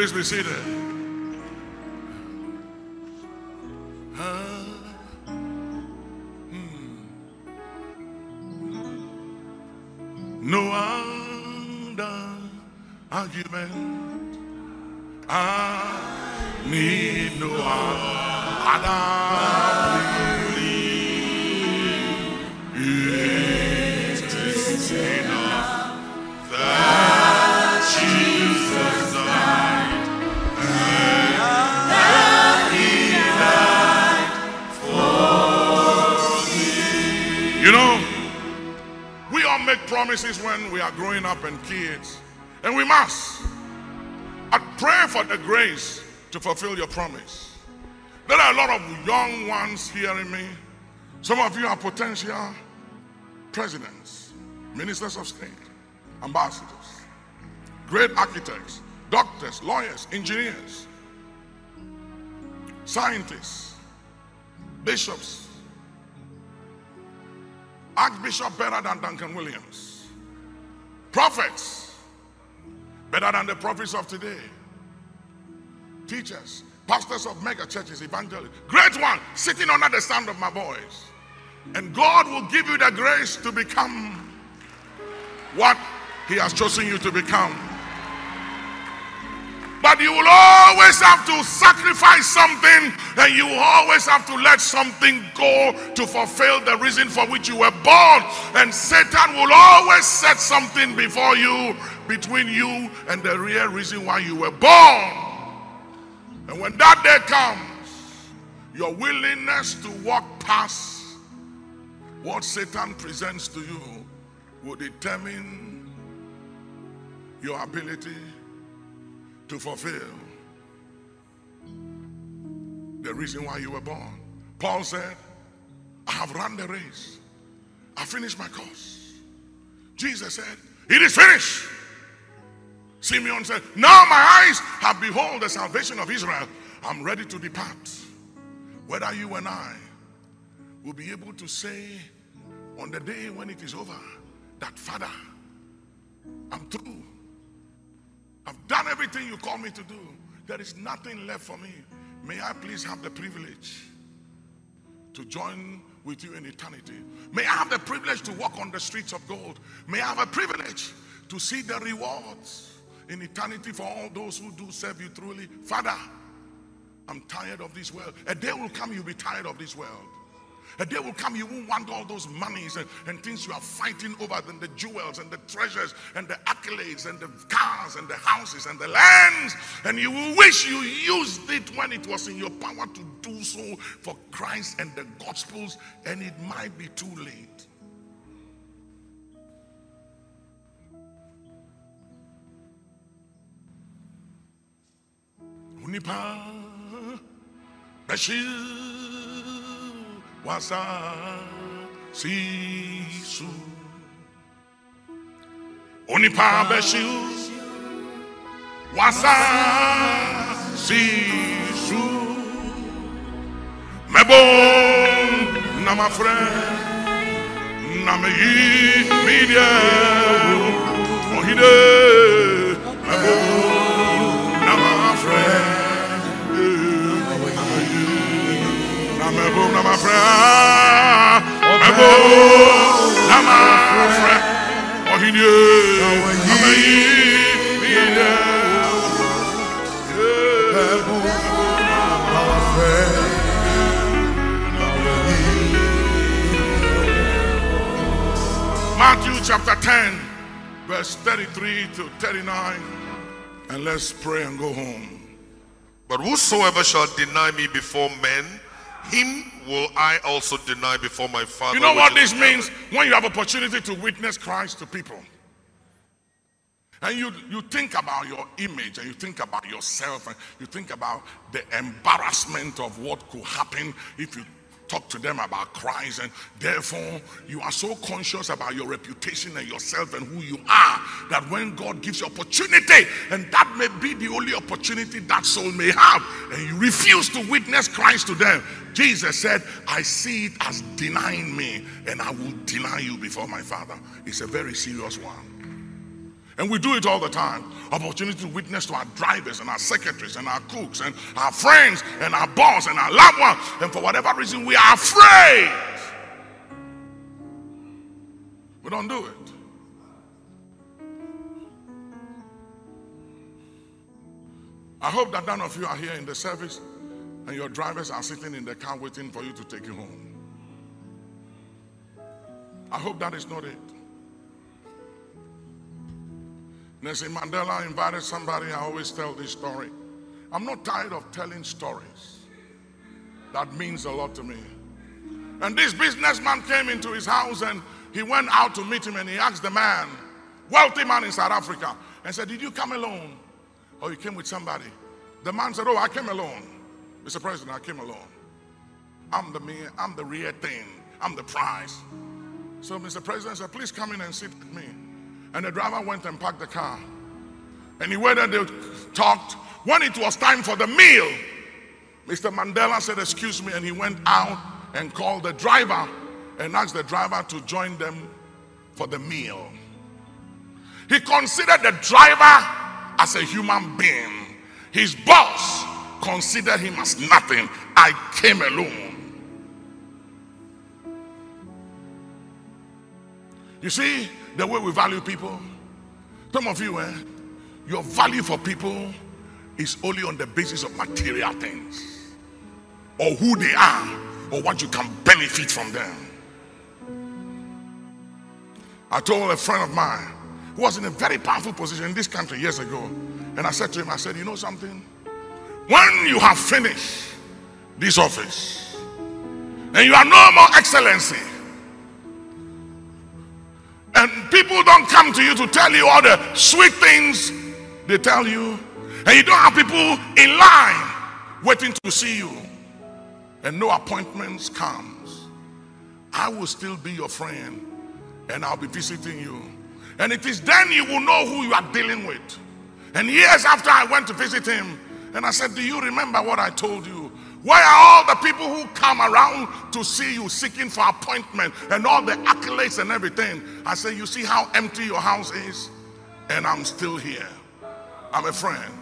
Speaker 2: Please be seated. Promises when we are growing up and kids, and we must. I pray for the grace to fulfill your promise. There are a lot of young ones hearing me. Some of you are potential presidents, ministers of state, ambassadors, great architects, doctors, lawyers, engineers, scientists, bishops, archbishop better than Duncan Williams, prophets better than the prophets of today, teachers, pastors of mega churches, evangelists, great one sitting under the sound of my voice. And God will give you the grace to become what He has chosen you to become. But you will always have to sacrifice something and you always have to let something go to fulfill the reason for which you were born. And Satan will always set something before you, between you and the real reason why you were born. And when that day comes, your willingness to walk past what Satan presents to you will determine your ability to fulfill the reason why you were born. Paul said, I have run the race, I finished my course. Jesus said, It is finished. Simeon said, Now my eyes have beheld the salvation of Israel. I'm ready to depart. Whether you and I will be able to say on the day when it is over that, Father, I'm through. I've done everything you call me to do. There is nothing left for me. May I please have the privilege to join with you in eternity? May I have the privilege to walk on the streets of gold? May I have a privilege to see the rewards in eternity for all those who do serve you truly? Father, I'm tired of this world. A day will come, you'll be tired of this world. A day will come, you won't want all those monies and, and things you are fighting over, than the jewels and the treasures and the accolades and the cars and the houses and the lands. And you will wish you used it when it was in your power to do so for Christ and the Gospels, and it might be too late. Unipa Bashir wasa sisu. Onipa Bashir wasa sisu. Mebo na friend na me yi media media eh, Matthew chapter 10, verse 33 to 39. And let's pray and go home.
Speaker 3: But whosoever shall deny me before men, him will I also deny before my Father.
Speaker 2: You know what this means? When you have opportunity to witness Christ to people. And you, you think about your image and you think about yourself and you think about the embarrassment of what could happen if you talk to them about Christ. And therefore, you are so conscious about your reputation and yourself and who you are that when God gives you opportunity, and that may be the only opportunity that soul may have, and you refuse to witness Christ to them, Jesus said, I see it as denying me, and I will deny you before my Father. It's a very serious one. And we do it all the time. Opportunity to witness to our drivers and our secretaries and our cooks and our friends and our boss and our loved ones. And for whatever reason, we are afraid. We don't do it. I hope that none of you are here in the service and your drivers are sitting in the car waiting for you to take you home. I hope that is not it. Nelson Mandela invited somebody. I always tell this story. I'm not tired of telling stories. That means a lot to me. And this businessman came into his house and he went out to meet him and he asked the man, wealthy man in South Africa, and said, Did you come alone? Oh, or you came with somebody? The man said, Oh, I came alone. Mr. President, I came alone. I'm the me, I'm the real thing. I'm the prize. So Mr. President said, Please come in and sit with me. And the driver went and parked the car. And he waited, they talked. When it was time for the meal, Mr. Mandela said, Excuse me. And he went out and called the driver and asked the driver to join them for the meal. He considered the driver as a human being. His boss considered him as nothing. I came alone. You see the way we value people? Some of you, eh, your value for people is only on the basis of material things or who they are or what you can benefit from them. I told a friend of mine who was in a very powerful position in this country years ago, and I said to him, I said, You know something? When you have finished this office and you are no more excellency, people don't come to you to tell you all the sweet things they tell you, and you don't have people in line waiting to see you, and no appointments comes, I will still be your friend and I'll be visiting you. And it is then you will know who you are dealing with. And years after I went to visit him, and I said, Do you remember what I told you? Why are all the people who come around to see you seeking for appointment and all the accolades and everything? I say, You see how empty your house is? And I'm still here. I'm a friend.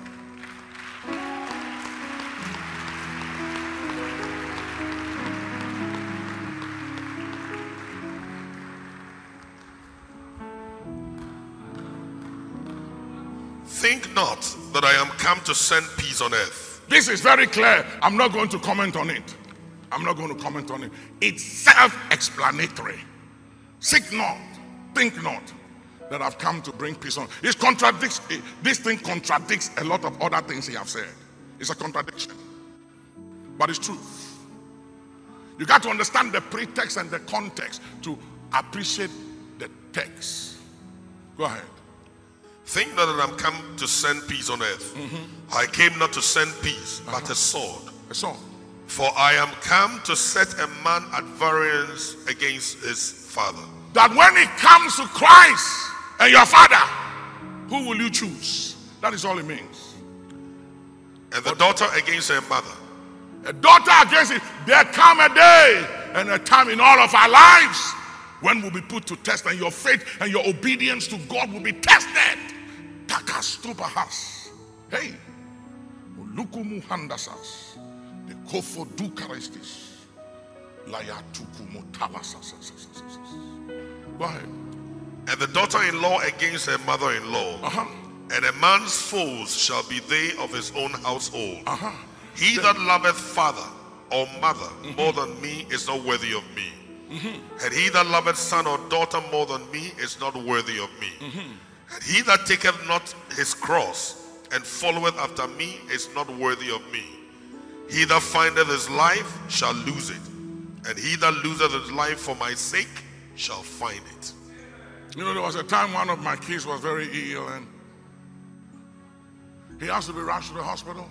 Speaker 3: Think not that I am come to send peace on earth.
Speaker 2: This is very clear. I'm not going to comment on it. I'm not going to comment on it. It's self explanatory. Seek not, think not that I've come to bring peace on. It contradicts, this thing contradicts a lot of other things he have said. It's a contradiction, but it's truth. You got to understand the pretext and the context to appreciate the text. Go ahead.
Speaker 3: Think not that I'm come to send peace on earth. Mm-hmm. I came not to send peace, but a uh-huh. sword.
Speaker 2: A sword.
Speaker 3: For I am come to set a man at variance against his father.
Speaker 2: That when it comes to Christ and your father, who will you choose? That is all it means.
Speaker 3: And the daughter against her mother.
Speaker 2: A daughter against it. There come a day and a time in all of our lives when we'll be put to test and your faith and your obedience to God will be tested. Takastubahas. Hey. Ulukumu handasas. The kofo dukaristis. Layatukumu tabasas. Go ahead.
Speaker 3: And the daughter in law against her mother in law.
Speaker 2: Uh-huh.
Speaker 3: And a man's foes shall be they of his own household.
Speaker 2: Uh-huh.
Speaker 3: He that loveth father or mother more than me is not worthy of me. Mm-hmm. And he that loveth son or daughter more than me is not worthy of me. Mm-hmm. And he that taketh not his cross and followeth after me is not worthy of me. He that findeth his life shall lose it, and he that loseth his life for my sake shall find it.
Speaker 2: You know, there was a time one of my kids was very ill and he has to be rushed to the hospital.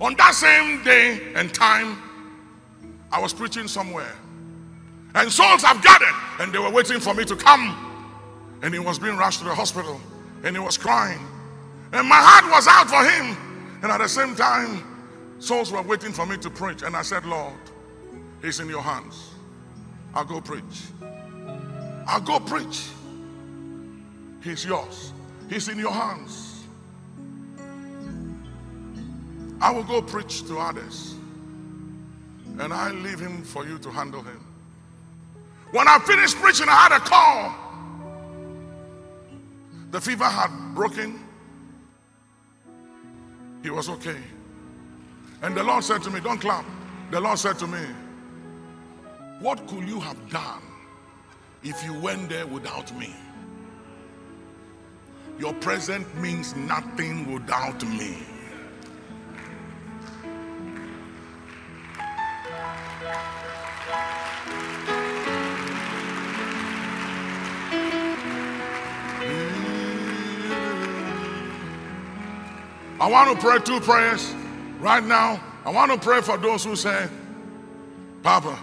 Speaker 2: On that same day and time, I was preaching somewhere. And souls have gathered and they were waiting for me to come. And he was being rushed to the hospital and he was crying. And my heart was out for him. And at the same time, souls were waiting for me to preach. And I said, Lord, he's in your hands. I'll go preach. I'll go preach. He's yours. He's in your hands. I will go preach to others. And I leave him for you to handle him. When I finished preaching, I had a call. The fever had broken. He was okay. And the Lord said to me, Don't clap. The Lord said to me, What could you have done if you went there without me? Your presence means nothing without me. I want to pray two prayers right now. I want to pray for those who say, Papa,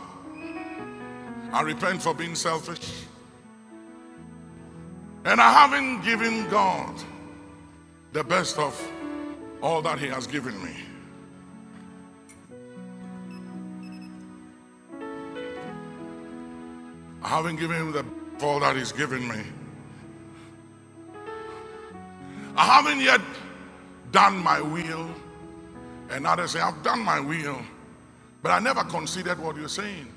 Speaker 2: I repent for being selfish. And I haven't given God the best of all that He has given me. I haven't given Him the all that He's given me. I haven't yet done my will. And others say, I've done my will. But I never considered what you're saying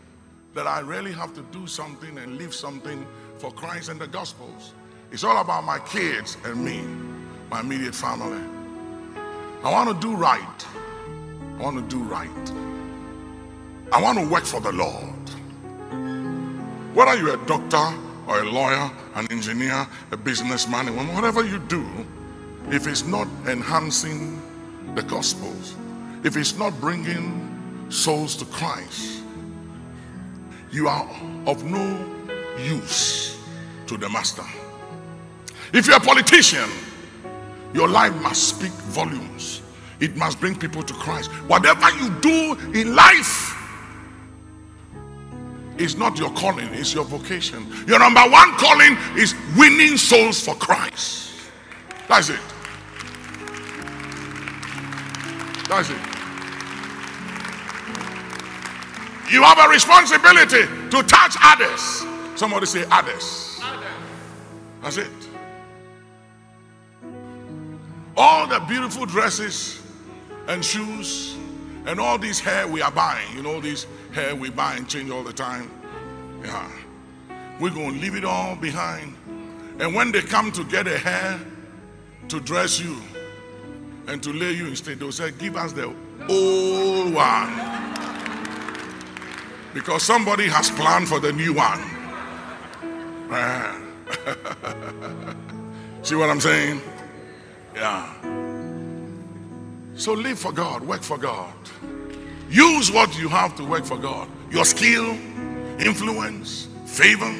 Speaker 2: that I really have to do something and leave something for Christ and the Gospels. It's all about my kids and me, my immediate family. I want to do right. I want to do right. I want to work for the Lord. Whether you're a doctor or a lawyer, an engineer, a businessman, whatever you do, if it's not enhancing the gospels, if it's not bringing souls to Christ, you are of no use to the master. If you're a politician, your life must speak volumes. It must bring people to Christ. Whatever you do in life is not your calling, it's your vocation. Your number one calling is winning souls for Christ. That's it. That's it. You have a responsibility to touch others. Somebody say others. That's it. All the beautiful dresses and shoes and all these hair we are buying, you know, these hair we buy and change all the time. Yeah. We're going to leave it all behind. And when they come to get a hair to dress you and to lay you instead, they'll say, Give us the old one. Because somebody has planned for the new one. See what I'm saying? Yeah. So live for God, work for God. Use what you have to work for God your skill, influence, favor,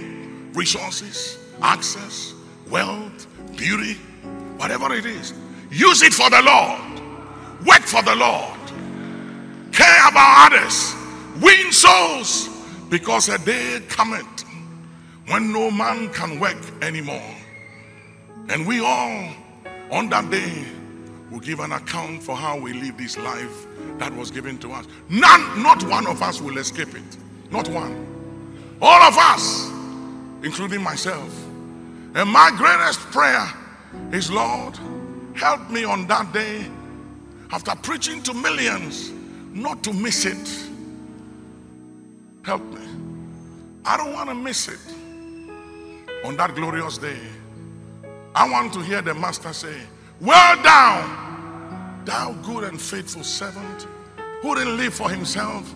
Speaker 2: resources, access, wealth, beauty, whatever it is. Use it for the Lord. Work for the Lord. Care about others. Win souls. Because a day cometh when no man can work anymore. And we all, on that day, will give an account for how we live this life that was given to us. None, not one of us will escape it. Not one. All of us, including myself. And my greatest prayer is, Lord, help me on that day, after preaching to millions, not to miss it. Help me. I don't want to miss it on that glorious day. I want to hear the master say, Well done, thou good and faithful servant who didn't live for himself,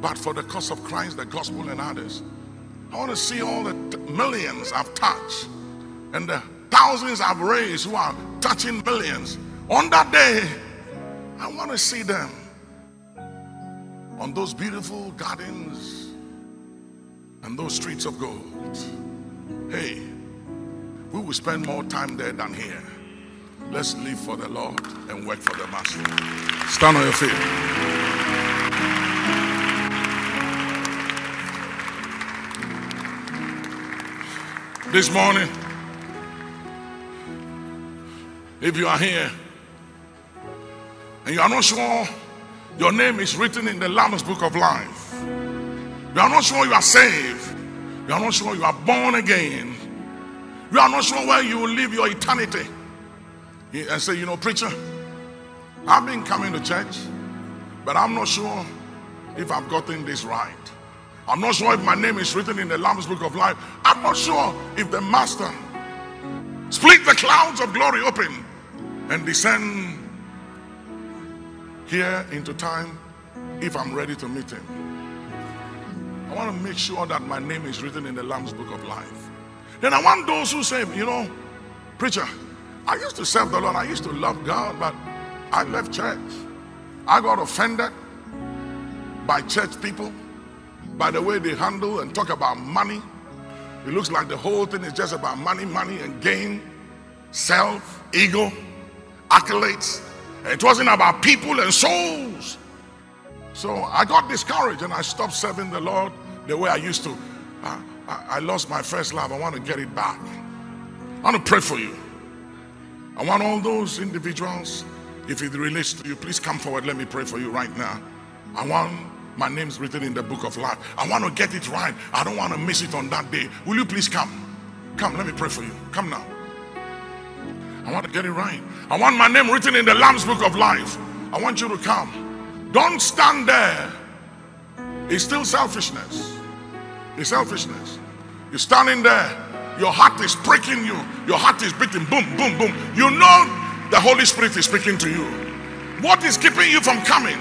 Speaker 2: but for the cause of Christ, the gospel, and others. I want to see all the t- millions I've touched and the thousands I've raised who are touching millions. On that day, I want to see them on those beautiful gardens and those streets of gold. Hey, we will spend more time there than here. Let's live for the Lord and work for the Master. Stand on your feet. This morning, if you are here. And you are not sure your name is written in the Lamb's book of life, you are not sure you are saved, you are not sure you are born again, you are not sure where you will live your eternity, and say, you know, preacher, I've been coming to church, but I'm not sure if I've gotten this right. I'm not sure if my name is written in the Lamb's book of life. I'm not sure if the Master split the clouds of glory open and descend here into time if I'm ready to meet him. I want to make sure that my name is written in the Lamb's book of life. Then I want those who say, you know, preacher, I used to serve the Lord, I used to love God, but I left church. I got offended by church people, by the way they handle and talk about money. It looks like the whole thing is just about money, money, and gain, self, ego, accolades. It wasn't about people and souls. So I got discouraged and I stopped serving the Lord the way I used to. I, I, I lost my first love. I want to get it back. I want to pray for you. I want all those individuals, if it relates to you, please come forward. Let me pray for you right now. I want my name's written in the book of life. I want to get it right. I don't want to miss it on that day. Will you please come? Come, let me pray for you. Come now. I want to get it right. I want my name written in the Lamb's book of life. I want you to come. Don't stand there. It's still selfishness. It's selfishness. You're standing there. Your heart is breaking you. Your heart is beating. Boom, boom, boom. You know the Holy Spirit is speaking to you. What is keeping you from coming?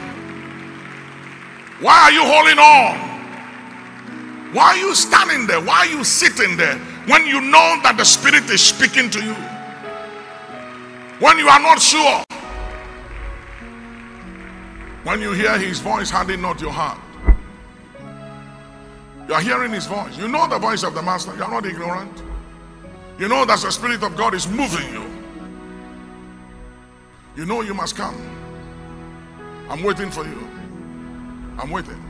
Speaker 2: Why are you holding on? Why are you standing there? Why are you sitting there when you know that the Spirit is speaking to you? When you are not sure, when you hear His voice, harden not your heart. You are hearing His voice. You know the voice of the Master. You are not ignorant. You know that the Spirit of God is moving you. You know you must come. I'm waiting for you. I'm waiting.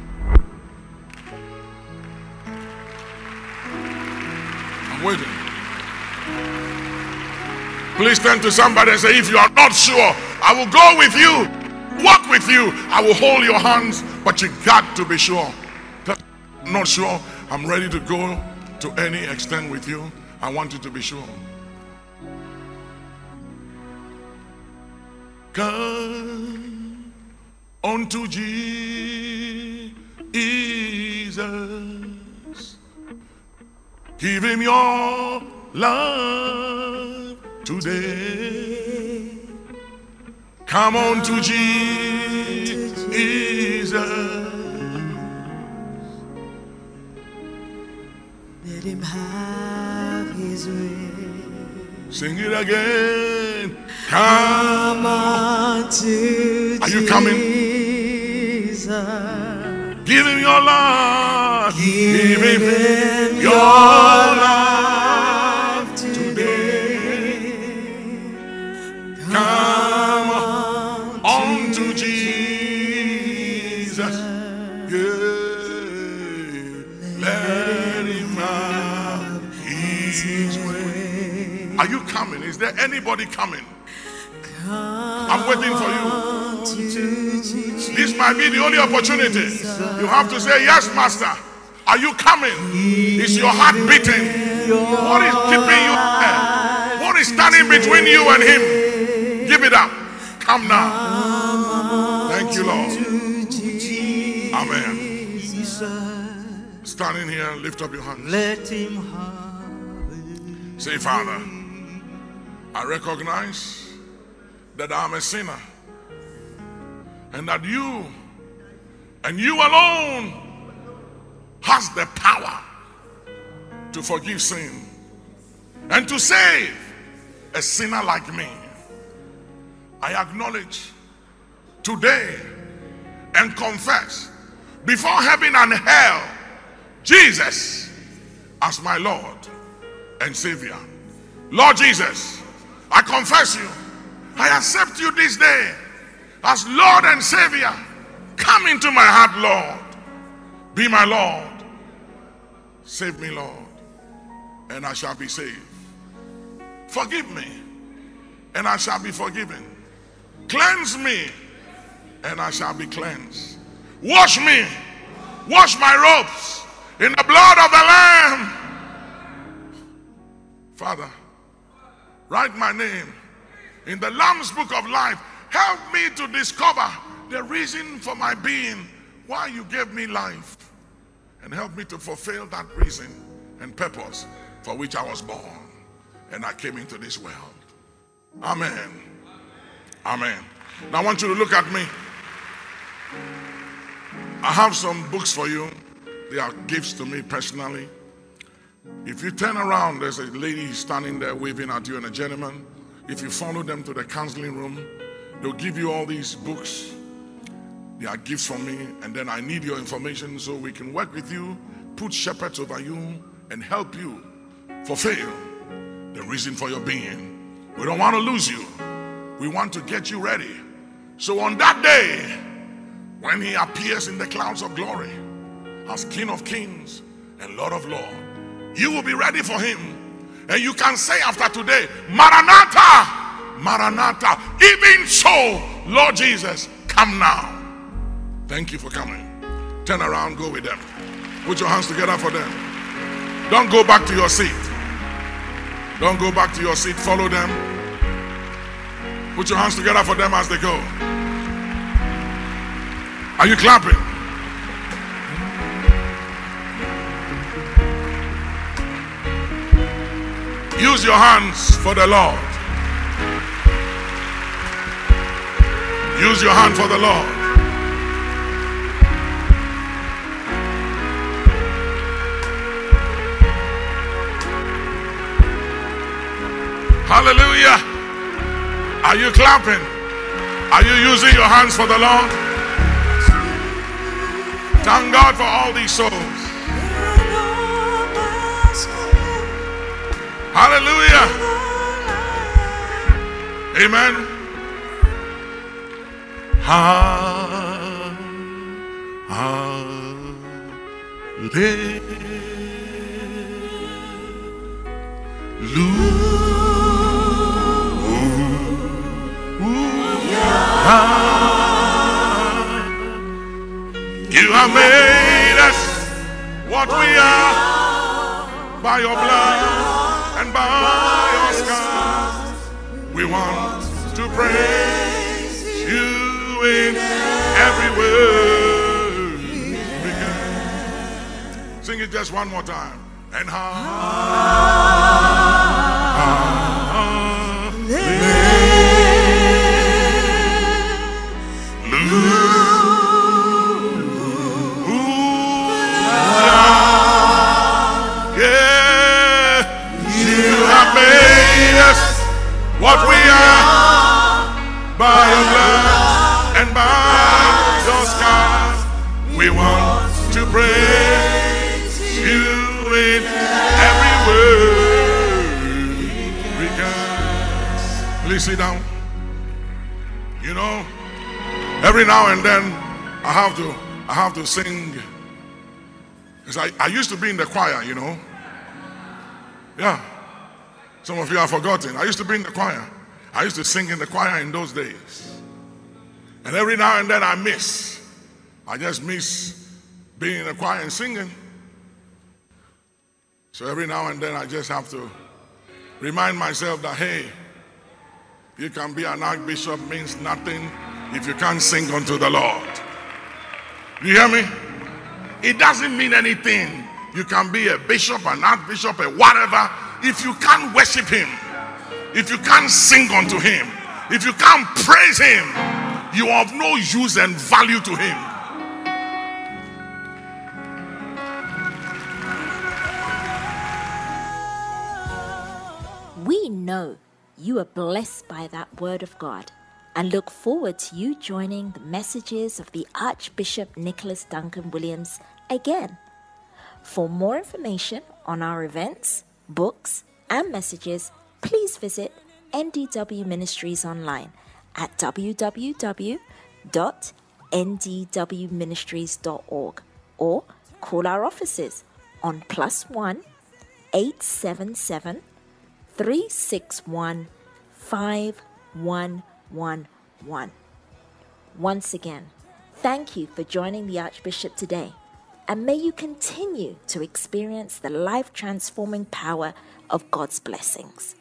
Speaker 2: I'm waiting. Please turn to somebody and say, if you are not sure, I will go with you, walk with you, I will hold your hands, but you got to be sure. Not sure, I'm ready to go to any extent with you. I want you to be sure. Come unto Jesus. Give him your love today. Come on to Jesus.
Speaker 4: Let him have his way.
Speaker 2: Sing it again. Come.
Speaker 4: Come on to
Speaker 2: Are you coming?
Speaker 4: Jesus.
Speaker 2: Give him your love.
Speaker 4: Give
Speaker 2: him
Speaker 4: him
Speaker 2: anybody coming? I'm waiting for you. This might be the only opportunity. You have to say, Yes, Master. Are you coming? Is your heart beating? What is keeping you there? What is standing between you and Him? Give it up. Come now. Thank you, Lord. Amen. Standing here, lift up your hands.
Speaker 4: Let him have
Speaker 2: Say, Father, I recognize that I'm a sinner and that you and you alone has the power to forgive sin and to save a sinner like me. I acknowledge today and confess before heaven and hell Jesus as my Lord and Savior. Lord Jesus, I confess you. I accept you this day as Lord and Savior. Come into my heart, Lord. Be my Lord. Save me, Lord, and I shall be saved. Forgive me, and I shall be forgiven. Cleanse me, and I shall be cleansed. Wash me, wash my robes in the blood of the Lamb. Father, write my name in the Lamb's book of life. Help me to discover the reason for my being, why you gave me life, and help me to fulfill that reason and purpose for which I was born and I came into this world. Amen. Amen. Now I want you to look at me. I have some books for you. They are gifts to me personally. If you turn around, there's a lady standing there waving at you and a gentleman. If you follow them to the counseling room, they'll give you all these books. They are gifts from me, and then I need your information so we can work with you, put shepherds over you, and help you fulfill the reason for your being. We don't want to lose you. We want to get you ready. So on that day, when he appears in the clouds of glory as King of Kings and Lord of Lords, you will be ready for him. And you can say after today, Maranatha, Maranatha, even so, Lord Jesus, come now. Thank you for coming. Turn around, go with them. Put your hands together for them. Don't go back to your seat. Don't go back to your seat. Follow them. Put your hands together for them as they go. Are you clapping? Use your hands for the Lord. Use your hand for the Lord. Hallelujah. Are you clapping? Are you using your hands for the Lord? Thank God for all these souls. Hallelujah. Amen. Ha, You have made us what we are by your blood and by scars. We want to praise you in every word. Sing it just one more time. And Yeah, have to sing. Because I, I used to be in the choir, you know. Yeah. Some of you have forgotten. I used to be in the choir. I used to sing in the choir in those days. And every now and then I miss. I just miss being in the choir and singing. So every now and then I just have to remind myself that, hey, you can be an archbishop means nothing if you can't sing unto the Lord. You hear me? It doesn't mean anything. You can be a bishop, an archbishop, a whatever. If you can't worship him, if you can't sing unto him, if you can't praise him, you are of no use and value to him.
Speaker 1: We know you are blessed by that word of God and look forward to you joining the messages of the Archbishop Nicholas Duncan Williams again. For more information on our events, books, and messages, please visit NDW Ministries online at www.ndwministries.org or call our offices on plus one 877 361 5111. Once again, thank you for joining the Archbishop today, and may you continue to experience the life transforming power of God's blessings.